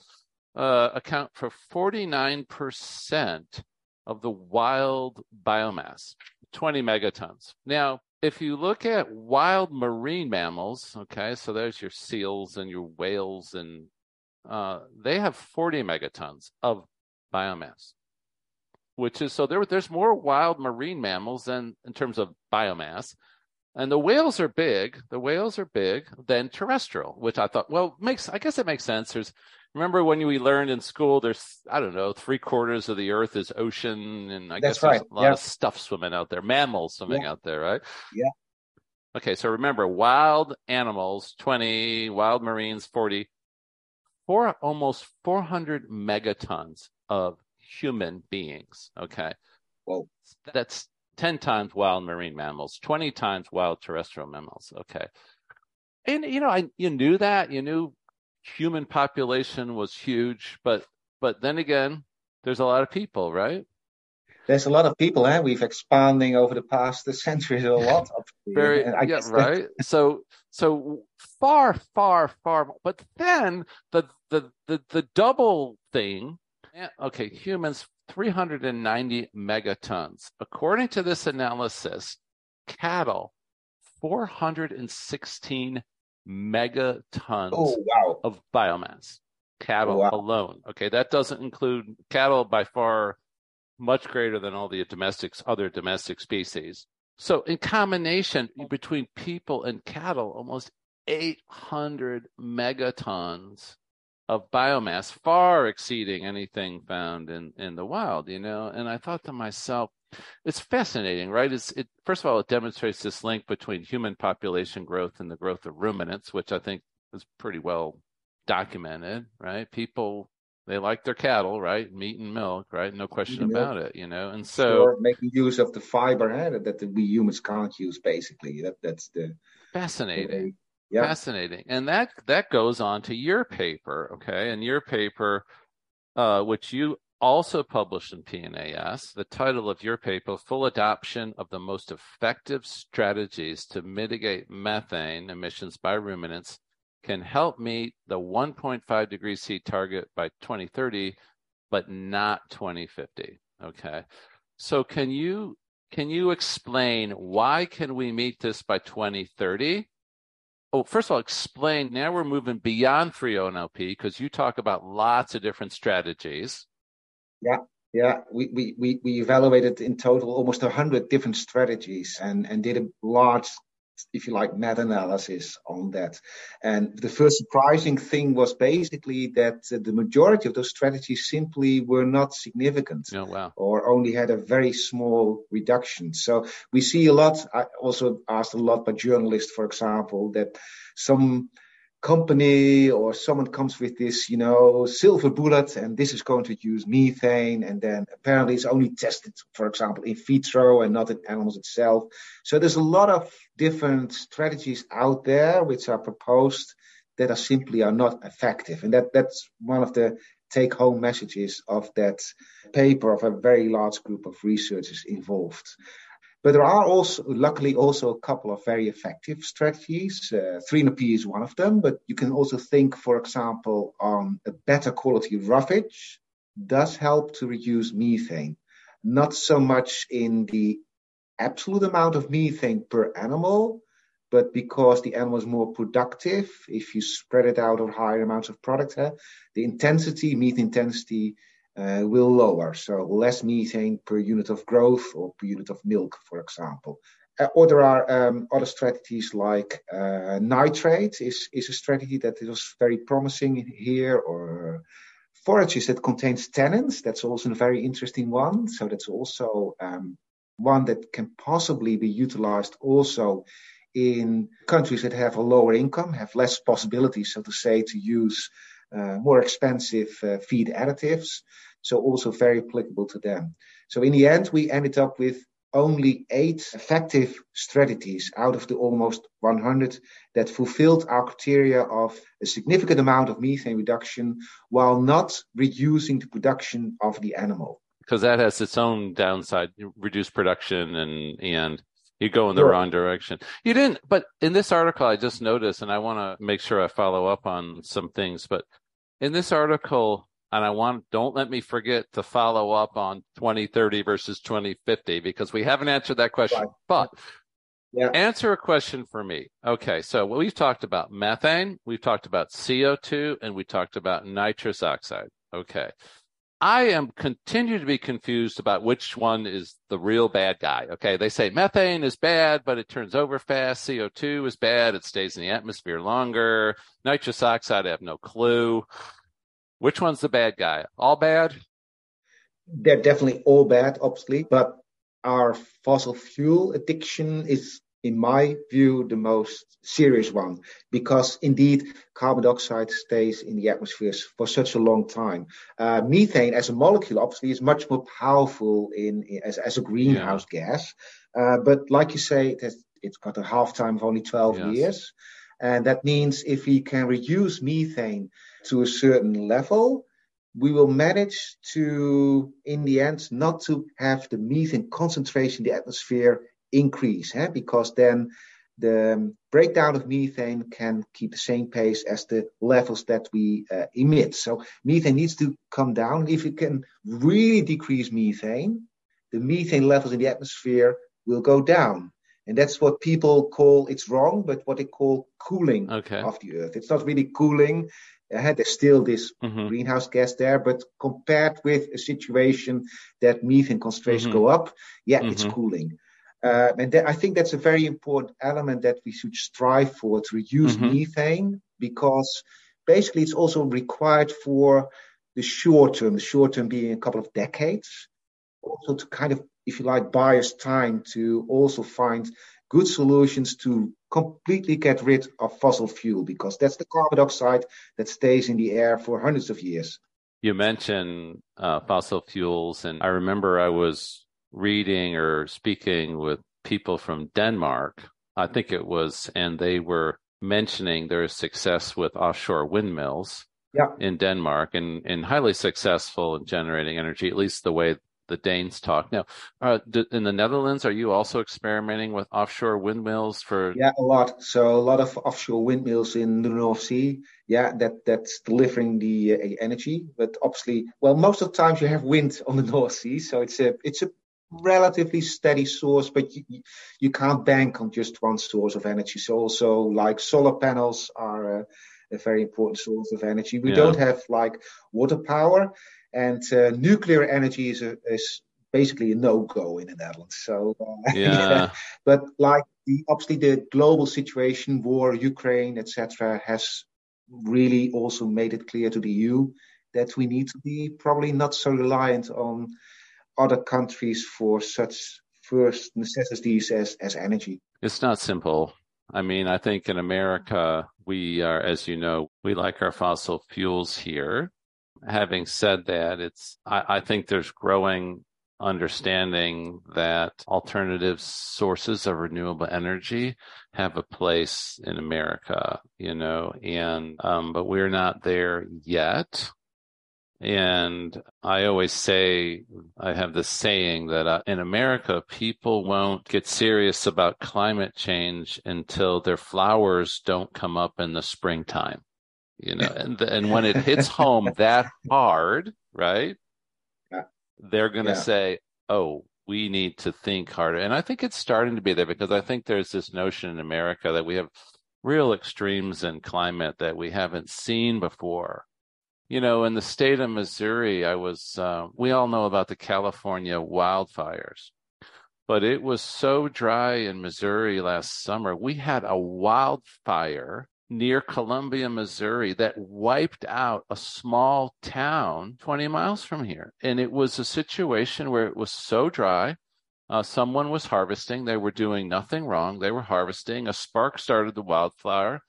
uh account for 49% of the wild biomass, 20 megatons. Now, if you look at wild marine mammals, okay, so there's your seals and your whales, and uh, they have 40 megatons of biomass, which is so there, there's more wild marine mammals than in terms of biomass. And the whales are big. The whales are big than terrestrial, which I thought, well, makes I guess it makes sense. There's remember when we learned in school there's i don't know three quarters of the earth is ocean and i That's guess right. there's a lot yeah. of stuff swimming out there mammals swimming yeah. out there right yeah okay so remember wild animals 20 wild marines 40 four almost 400 megatons of human beings okay well that's 10 times wild marine mammals 20 times wild terrestrial mammals okay and you know i you knew that you knew human population was huge, but but then again, there's a lot of people, right? There's a lot of people, eh? We've expanding over the past the centuries a lot. Very, yeah, right. so so far, far, far. But then the the the the double thing. Okay, humans 390 megatons. According to this analysis, cattle 416 megatons oh, wow. of biomass, cattle wow. alone. Okay, that doesn't include cattle by far much greater than all the domestics, other domestic species. So in combination between people and cattle, almost 800 megatons of biomass, far exceeding anything found in, in the wild, you know. And I thought to myself, it's fascinating, right? It's it first of all, it demonstrates this link between human population growth and the growth of ruminants, which I think is pretty well documented, right? People they like their cattle, right? Meat and milk, right? No question about it, you know. And so making use of the fiber huh, that we humans can't use, basically. That that's the fascinating. Fascinating. And that that goes on to your paper, okay? And your paper, uh, which you also published in PNAS. The title of your paper, Full Adoption of the Most Effective Strategies to Mitigate Methane Emissions by Ruminants can help meet the 1.5 degrees C target by 2030, but not 2050. Okay. So can you can you explain why can we meet this by 2030? Oh, first of all, explain. Now we're moving beyond 3NOP because you talk about lots of different strategies. Yeah, yeah. We, we, we, we evaluated in total almost 100 different strategies and, and did a large, if you like, meta analysis on that. And the first surprising thing was basically that the majority of those strategies simply were not significant oh, wow. or only had a very small reduction. So we see a lot. I also asked a lot by journalists, for example, that some company or someone comes with this, you know, silver bullet and this is going to use methane and then apparently it's only tested, for example, in vitro and not in animals itself. So there's a lot of different strategies out there which are proposed that are simply are not effective. And that, that's one of the take home messages of that paper of a very large group of researchers involved. But there are also, luckily, also a couple of very effective strategies. Uh, 3NOP is one of them, but you can also think, for example, on a better quality roughage does help to reduce methane. Not so much in the absolute amount of methane per animal, but because the animal is more productive, if you spread it out over higher amounts of product, the intensity, methane intensity, will lower. So less methane per unit of growth or per unit of milk, for example. Uh, or there are um, other strategies like uh, nitrate is, is a strategy that is very promising here, or forages that contains tannins. That's also a very interesting one. So that's also um, one that can possibly be utilized also in countries that have a lower income, have less possibilities, so to say, to use uh, more expensive uh, feed additives. So also very applicable to them. So in the end, we ended up with only eight effective strategies out of the almost 100 that fulfilled our criteria of a significant amount of methane reduction while not reducing the production of the animal. Because that has its own downside, reduce production and and you go in the sure. wrong direction. You didn't, but in this article, I just noticed, and I want to make sure I follow up on some things. But in this article, and I want, don't let me forget to follow up on 2030 versus 2050 because we haven't answered that question. Right. But yeah. answer a question for me. Okay. So we've talked about methane, we've talked about CO2, and we talked about nitrous oxide. Okay. I am continue to be confused about which one is the real bad guy. Okay. They say methane is bad, but it turns over fast. CO2 is bad. It stays in the atmosphere longer. Nitrous oxide, I have no clue. Which one's the bad guy? All bad? They're definitely all bad, obviously, but our fossil fuel addiction is in my view, the most serious one because indeed carbon dioxide stays in the atmosphere for such a long time. Uh, methane as a molecule obviously is much more powerful in, in as, as a greenhouse yeah. gas. Uh, but like you say, it has, it's got a half time of only 12 yes. years. And that means if we can reduce methane to a certain level, we will manage to, in the end, not to have the methane concentration in the atmosphere increase, eh? because then the breakdown of methane can keep the same pace as the levels that we uh, emit. So methane needs to come down. If you can really decrease methane, the methane levels in the atmosphere will go down. And that's what people call, it's wrong, but what they call cooling okay. of the earth. It's not really cooling. Uh, there's still this mm-hmm. greenhouse gas there, but compared with a situation that methane concentrations mm-hmm. go up, yeah, mm-hmm. it's cooling. Uh, and th- I think that's a very important element that we should strive for to reduce mm-hmm. methane because basically it's also required for the short term, the short term being a couple of decades, also to kind of, if you like, buy us time to also find good solutions to completely get rid of fossil fuel because that's the carbon dioxide that stays in the air for hundreds of years. You mentioned uh, fossil fuels, and I remember I was reading or speaking with people from Denmark, I think it was, and they were mentioning their success with offshore windmills yeah. in Denmark and, and highly successful in generating energy, at least the way the Danes talk. Now, uh, in the Netherlands, are you also experimenting with offshore windmills for? Yeah, a lot. So a lot of offshore windmills in the North Sea. Yeah, that that's delivering the uh, energy. But obviously, well, most of the times you have wind on the North Sea, so it's a it's a relatively steady source, but you, you can't bank on just one source of energy. So also like solar panels are a, a very important source of energy. We yeah. don't have like water power and uh, nuclear energy is, a, is basically a no-go in the Netherlands. So uh, yeah. but like the, obviously the global situation, war, Ukraine, etc., has really also made it clear to the EU that we need to be probably not so reliant on other countries for such first necessities as, as energy. It's not simple. I mean, I think in America, we are, as you know, we like our fossil fuels here. Having said that, it's, I, I think there's growing understanding that alternative sources of renewable energy have a place in America, you know, and, um, but we're not there yet And I always say, I have this saying that uh, in America, people won't get serious about climate change until their flowers don't come up in the springtime. You know, and, and when it hits home that hard, right? They're going to yeah. say, oh, we need to think harder. And I think it's starting to be there because I think there's this notion in America that we have real extremes in climate that we haven't seen before. You know, in the state of Missouri, I was, uh, we all know about the California wildfires, but it was so dry in Missouri last summer. We had a wildfire near Columbia, Missouri, that wiped out a small town 20 miles from here. And it was a situation where it was so dry. Uh, someone was harvesting. They were doing nothing wrong. They were harvesting. A spark started the wildfire,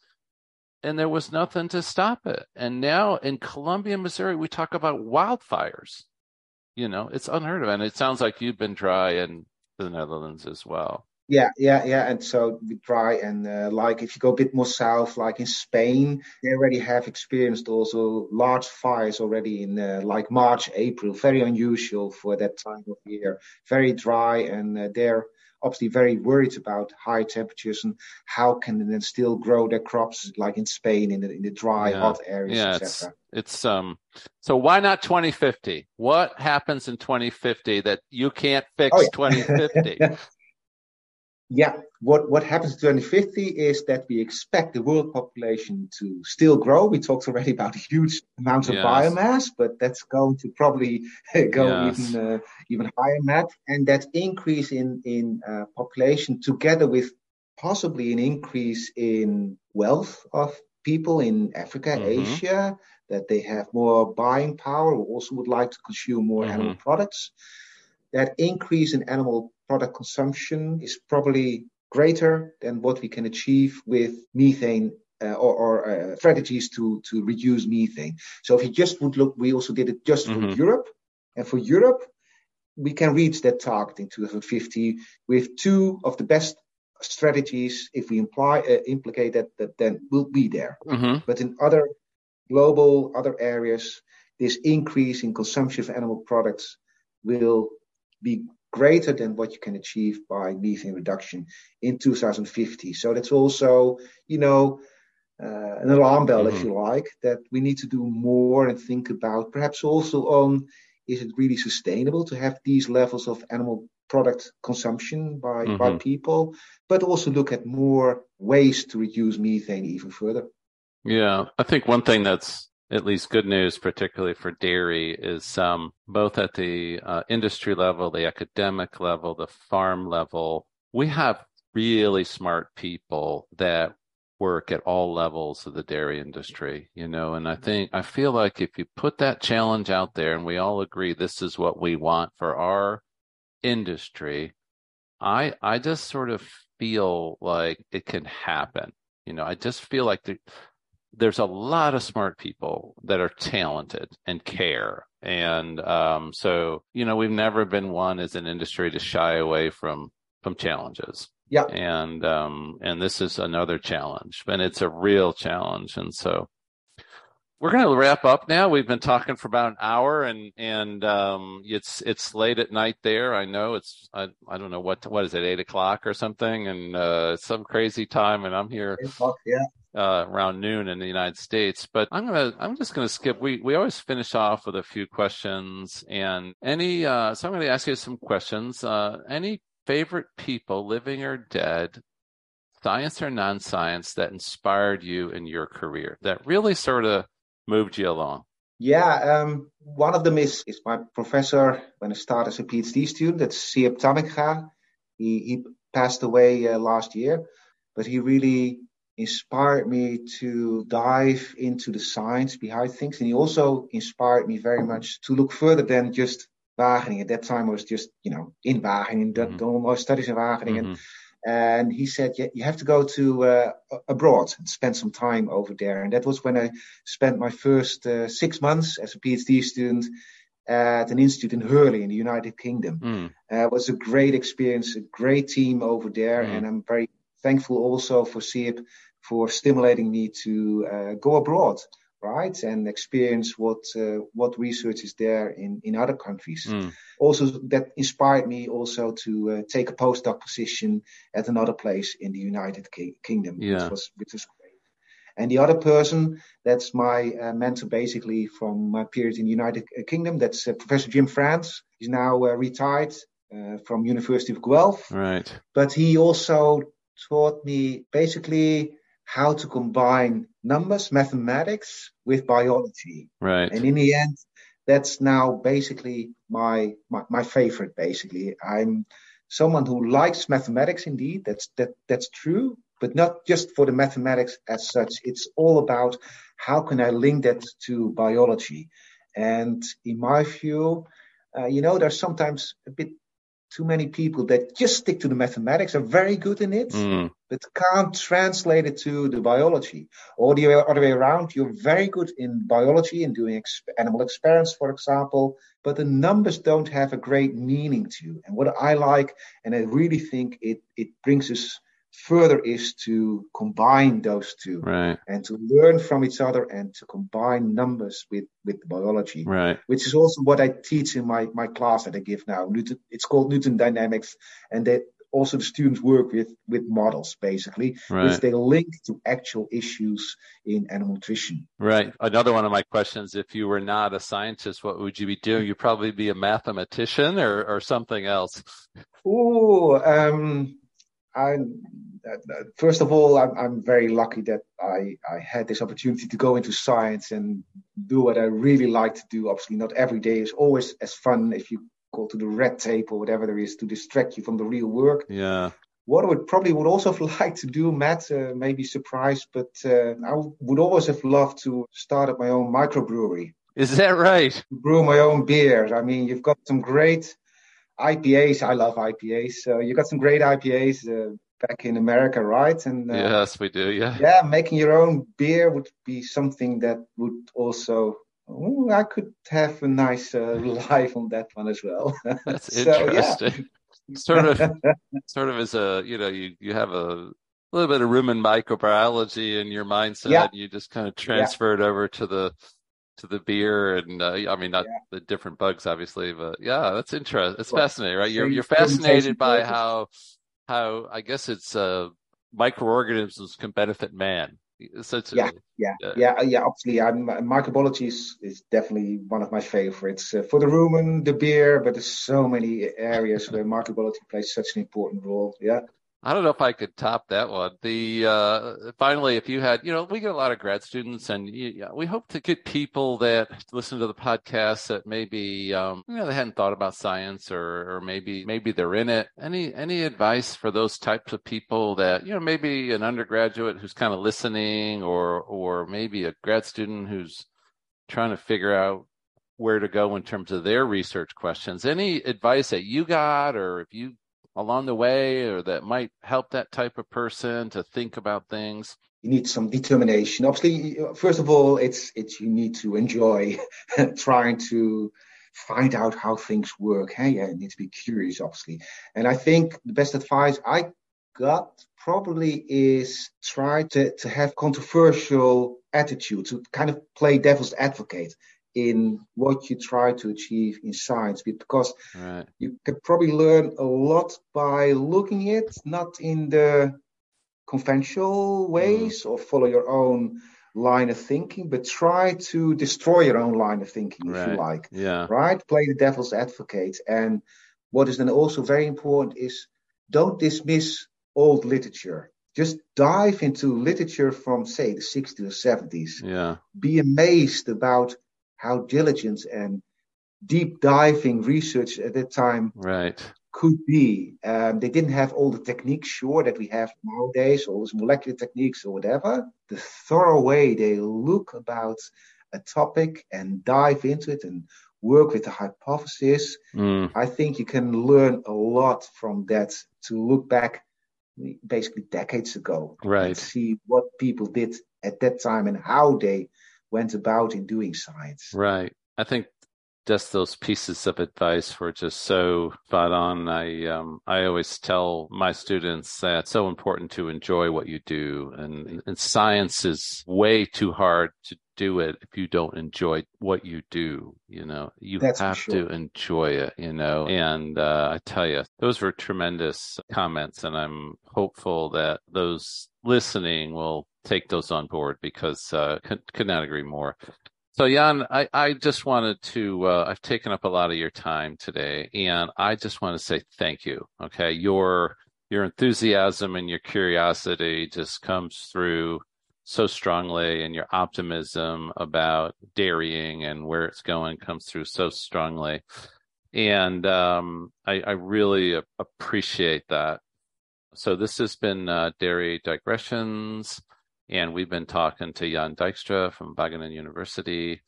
and there was nothing to stop it. And now in Columbia, Missouri, we talk about wildfires. You know, it's unheard of. And it sounds like you've been dry in the Netherlands as well. Yeah, yeah, yeah. And so try and uh, like if you go a bit more south, like in Spain, they already have experienced also large fires already in uh, like March, April. Very unusual for that time of year. Very dry, and uh, they're obviously very worried about high temperatures and how can they then still grow their crops like in Spain in the in the dry, yeah. hot areas, yeah, etc. It's, it's um. So why not 2050? What happens in 2050 that you can't fix oh, yeah. 2050? yeah, what, what happens in 2050 is that we expect the world population to still grow. We talked already about huge amounts of yes. biomass, but that's going to probably go yes. even uh, even higher than that. And that increase in in uh, population, together with possibly an increase in wealth of people in Africa, mm-hmm. Asia, that they have more buying power, also would like to consume more mm-hmm. animal products. That increase in animal product consumption is probably greater than what we can achieve with methane uh, or, or uh, strategies to, to reduce methane. So if you just would look, we also did it just mm-hmm. for Europe. And for Europe, we can reach that target in 2050 with two of the best strategies. If we imply, uh, implicate that, that then will be there. Mm-hmm. But in other global, other areas, this increase in consumption of animal products will be greater than what you can achieve by methane reduction in 2050. So that's also, you know, uh, an alarm bell, mm-hmm. if you like, that we need to do more and think about perhaps also on is it really sustainable to have these levels of animal product consumption by, mm-hmm. by people, but also look at more ways to reduce methane even further. Yeah, I think one thing that's at least good news, particularly for dairy, is um, both at the uh, industry level, the academic level, the farm level. We have really smart people that work at all levels of the dairy industry, you know, and I think, I feel like if you put that challenge out there and we all agree this is what we want for our industry, I, I just sort of feel like it can happen. You know, I just feel like the, there's a lot of smart people that are talented and care. And um, so, you know, we've never been one as an industry to shy away from from challenges. Yeah. And um, and this is another challenge, and it's a real challenge. And so we're going to wrap up now. We've been talking for about an hour, and and um, it's it's late at night there. I know it's I, I don't know what what is it eight o'clock or something, and uh, some crazy time, and I'm here. yeah uh, around noon in the United States. But I'm gonna I'm just gonna skip. We we always finish off with a few questions and any. Uh, so I'm gonna ask you some questions. Uh, any favorite people, living or dead, science or non-science, that inspired you in your career that really sort of moved you along? Yeah, um, one of them is, is my professor when I started as a PhD student. That's Siep Tamminga. He, he passed away uh, last year, but he really inspired me to dive into the science behind things. And he also inspired me very much to look further than just Wageningen. At that time, I was just, you know, in Wageningen, mm-hmm. doing my studies in Wageningen. Mm-hmm. And he said, yeah, you have to go to uh, abroad and spend some time over there. And that was when I spent my first uh, six months as a PhD student at an institute in Hurley in the United Kingdom. Mm. Uh, it was a great experience, a great team over there. Mm. And I'm very thankful also for Siep for stimulating me to uh, go abroad right? And experience what uh, what research is there in in other countries. Mm. Also, that inspired me also to uh, take a postdoc position at another place in the United Ki- Kingdom, Yeah. which was which was great. And the other person, that's my uh, mentor basically from my period in the United Kingdom. That's uh, Professor Jim France. He's now uh, retired uh, from University of Guelph Right. but he also taught me basically how to combine numbers, mathematics with biology. Right. And in the end, that's now basically my, my, my favorite, basically. I'm someone who likes mathematics indeed. That's, that, that's true, but not just for the mathematics as such. It's all about how can I link that to biology? And in my view, uh, you know, there's sometimes a bit too many people that just stick to the mathematics are very good in it, Mm. but can't translate it to the biology. Or the other way around, you're very good in biology and doing ex- animal experiments, for example, but the numbers don't have a great meaning to you. And what I like, and I really think it, it brings us further is to combine those two Right. and to learn from each other and to combine numbers with, with biology Right. which is also what I teach in my, my class that I give now. Newton, it's called Newton Dynamics, and that also the students work with with models basically, Right. which they link to actual issues in animal nutrition. Right. Another one of my questions: If you were not a scientist, what would you be doing? You'd probably be a mathematician or or something else. Oh, um, I uh, first of all, I'm, I'm very lucky that I I had this opportunity to go into science and do what I really like to do. Obviously, not every day is always as fun if you go to the red tape or whatever there is to distract you from the real work. Yeah. what I would probably would also have liked to do, Matt, uh, maybe surprised, but uh, I would always have loved to start up my own microbrewery, Is that right? brew my own beers. I mean, you've got some great IPAs. I love IPAs. So you got some great IPAs uh, back in America, right? And uh, yes, we do. Yeah. yeah, making your own beer would be something that would also. Ooh, I could have a nice uh, life on that one as well. That's So, yeah. interesting. sort of, sort of as a you know you you have a little bit of rumen microbiology in your mindset. Yeah. And you just kind of transfer it over to the to the beer and uh, I mean not Yeah. the different bugs obviously, but yeah, that's interesting. It's Well, fascinating, right? You're you're fascinated by how how I guess it's uh microorganisms can benefit man. Essentially. Yeah. Yeah, Yeah. yeah, yeah. Absolutely. I'm, microbiology is, is definitely one of my favorites uh, for the rumen, the beer, but there's so many areas where microbiology plays such an important role. Yeah. I don't know if I could top that one. The uh, finally, if you had, you know, we get a lot of grad students, and you, we hope to get people that listen to the podcast that maybe, um, you know, they hadn't thought about science, or or maybe maybe they're in it. Any any advice for those types of people that you know, maybe an undergraduate who's kind of listening, or or maybe a grad student who's trying to figure out where to go in terms of their research questions. Any advice that you got, or if you along the way or that might help that type of person to think about things? You need some determination. Obviously, first of all, it's it's you need to enjoy trying to find out how things work. Hey, yeah, you need to be curious, obviously. And I think the best advice I got probably is try to, to have controversial attitude, to kind of play devil's advocate in what you try to achieve in science because Right. you can probably learn a lot by looking at it, not in the conventional ways mm-hmm. or follow your own line of thinking, but try to destroy your own line of thinking if you like Yeah. right? Play the devil's advocate. And what is then also very important is don't dismiss old literature. Just dive into literature from, say, the 60s or 70s. Yeah. Be amazed about how diligent and deep diving research at that time Right. could be. Um, they didn't have all the techniques, sure, that we have nowadays, all those molecular techniques or whatever. The thorough way they look about a topic and dive into it and work with the hypothesis, Mm. I think you can learn a lot from that to look back basically decades ago and Right. see what people did at that time and how they went about in doing science. Right. I think just those pieces of advice were just so spot on. I um I always tell my students that it's so important to enjoy what you do and and science is way too hard to do it if you don't enjoy what you do. You know, you That's have sure. to enjoy it, you know. And uh, I tell you, those were tremendous comments. And I'm hopeful that those listening will take those on board because uh, could, could not agree more. So Jan, I, I just wanted to, uh, I've taken up a lot of your time today and I just want to say thank you. Okay. Your, your enthusiasm and your curiosity just comes through so strongly and your optimism about dairying and where it's going comes through so strongly. And, um, I, I really appreciate that. So this has been, uh, Dairy Digressions and we've been talking to Jan Dijkstra from Wageningen University.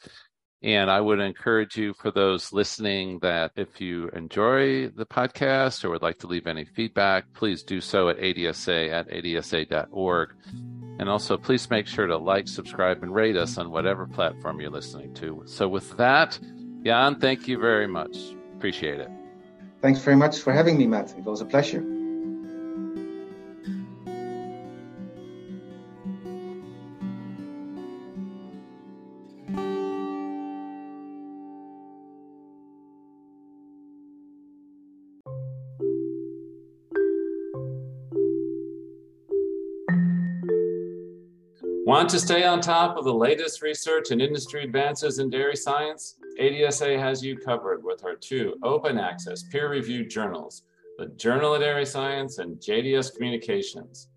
And I would encourage you for those listening that if you enjoy the podcast or would like to leave any feedback, please do so at adsa at adsa.org. And also, please make sure to like, subscribe, and rate us on whatever platform you're listening to. So, with that, Jan, thank you very much. Appreciate it. Thanks very much for having me, Matt. It was a pleasure. Want to stay on top of the latest research and industry advances in dairy science? ADSA has you covered with our two open access peer reviewed journals, the Journal of Dairy Science and JDS Communications.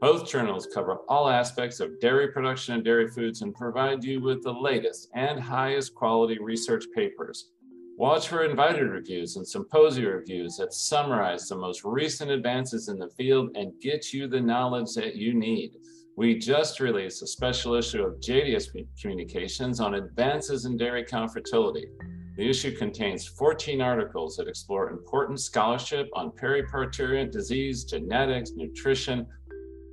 Both journals cover all aspects of dairy production and dairy foods and provide you with the latest and highest quality research papers. Watch for invited reviews and symposia reviews that summarize the most recent advances in the field and get you the knowledge that you need. We just released a special issue of JDS Communications on advances in dairy cow fertility. The issue contains 14 articles that explore important scholarship on periparturient disease, genetics, nutrition,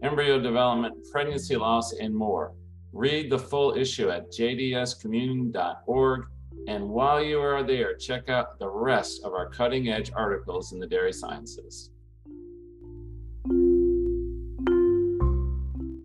embryo development, pregnancy loss, and more. Read the full issue at jdscommunion.org. And while you are there, check out the rest of our cutting edge articles in the dairy sciences.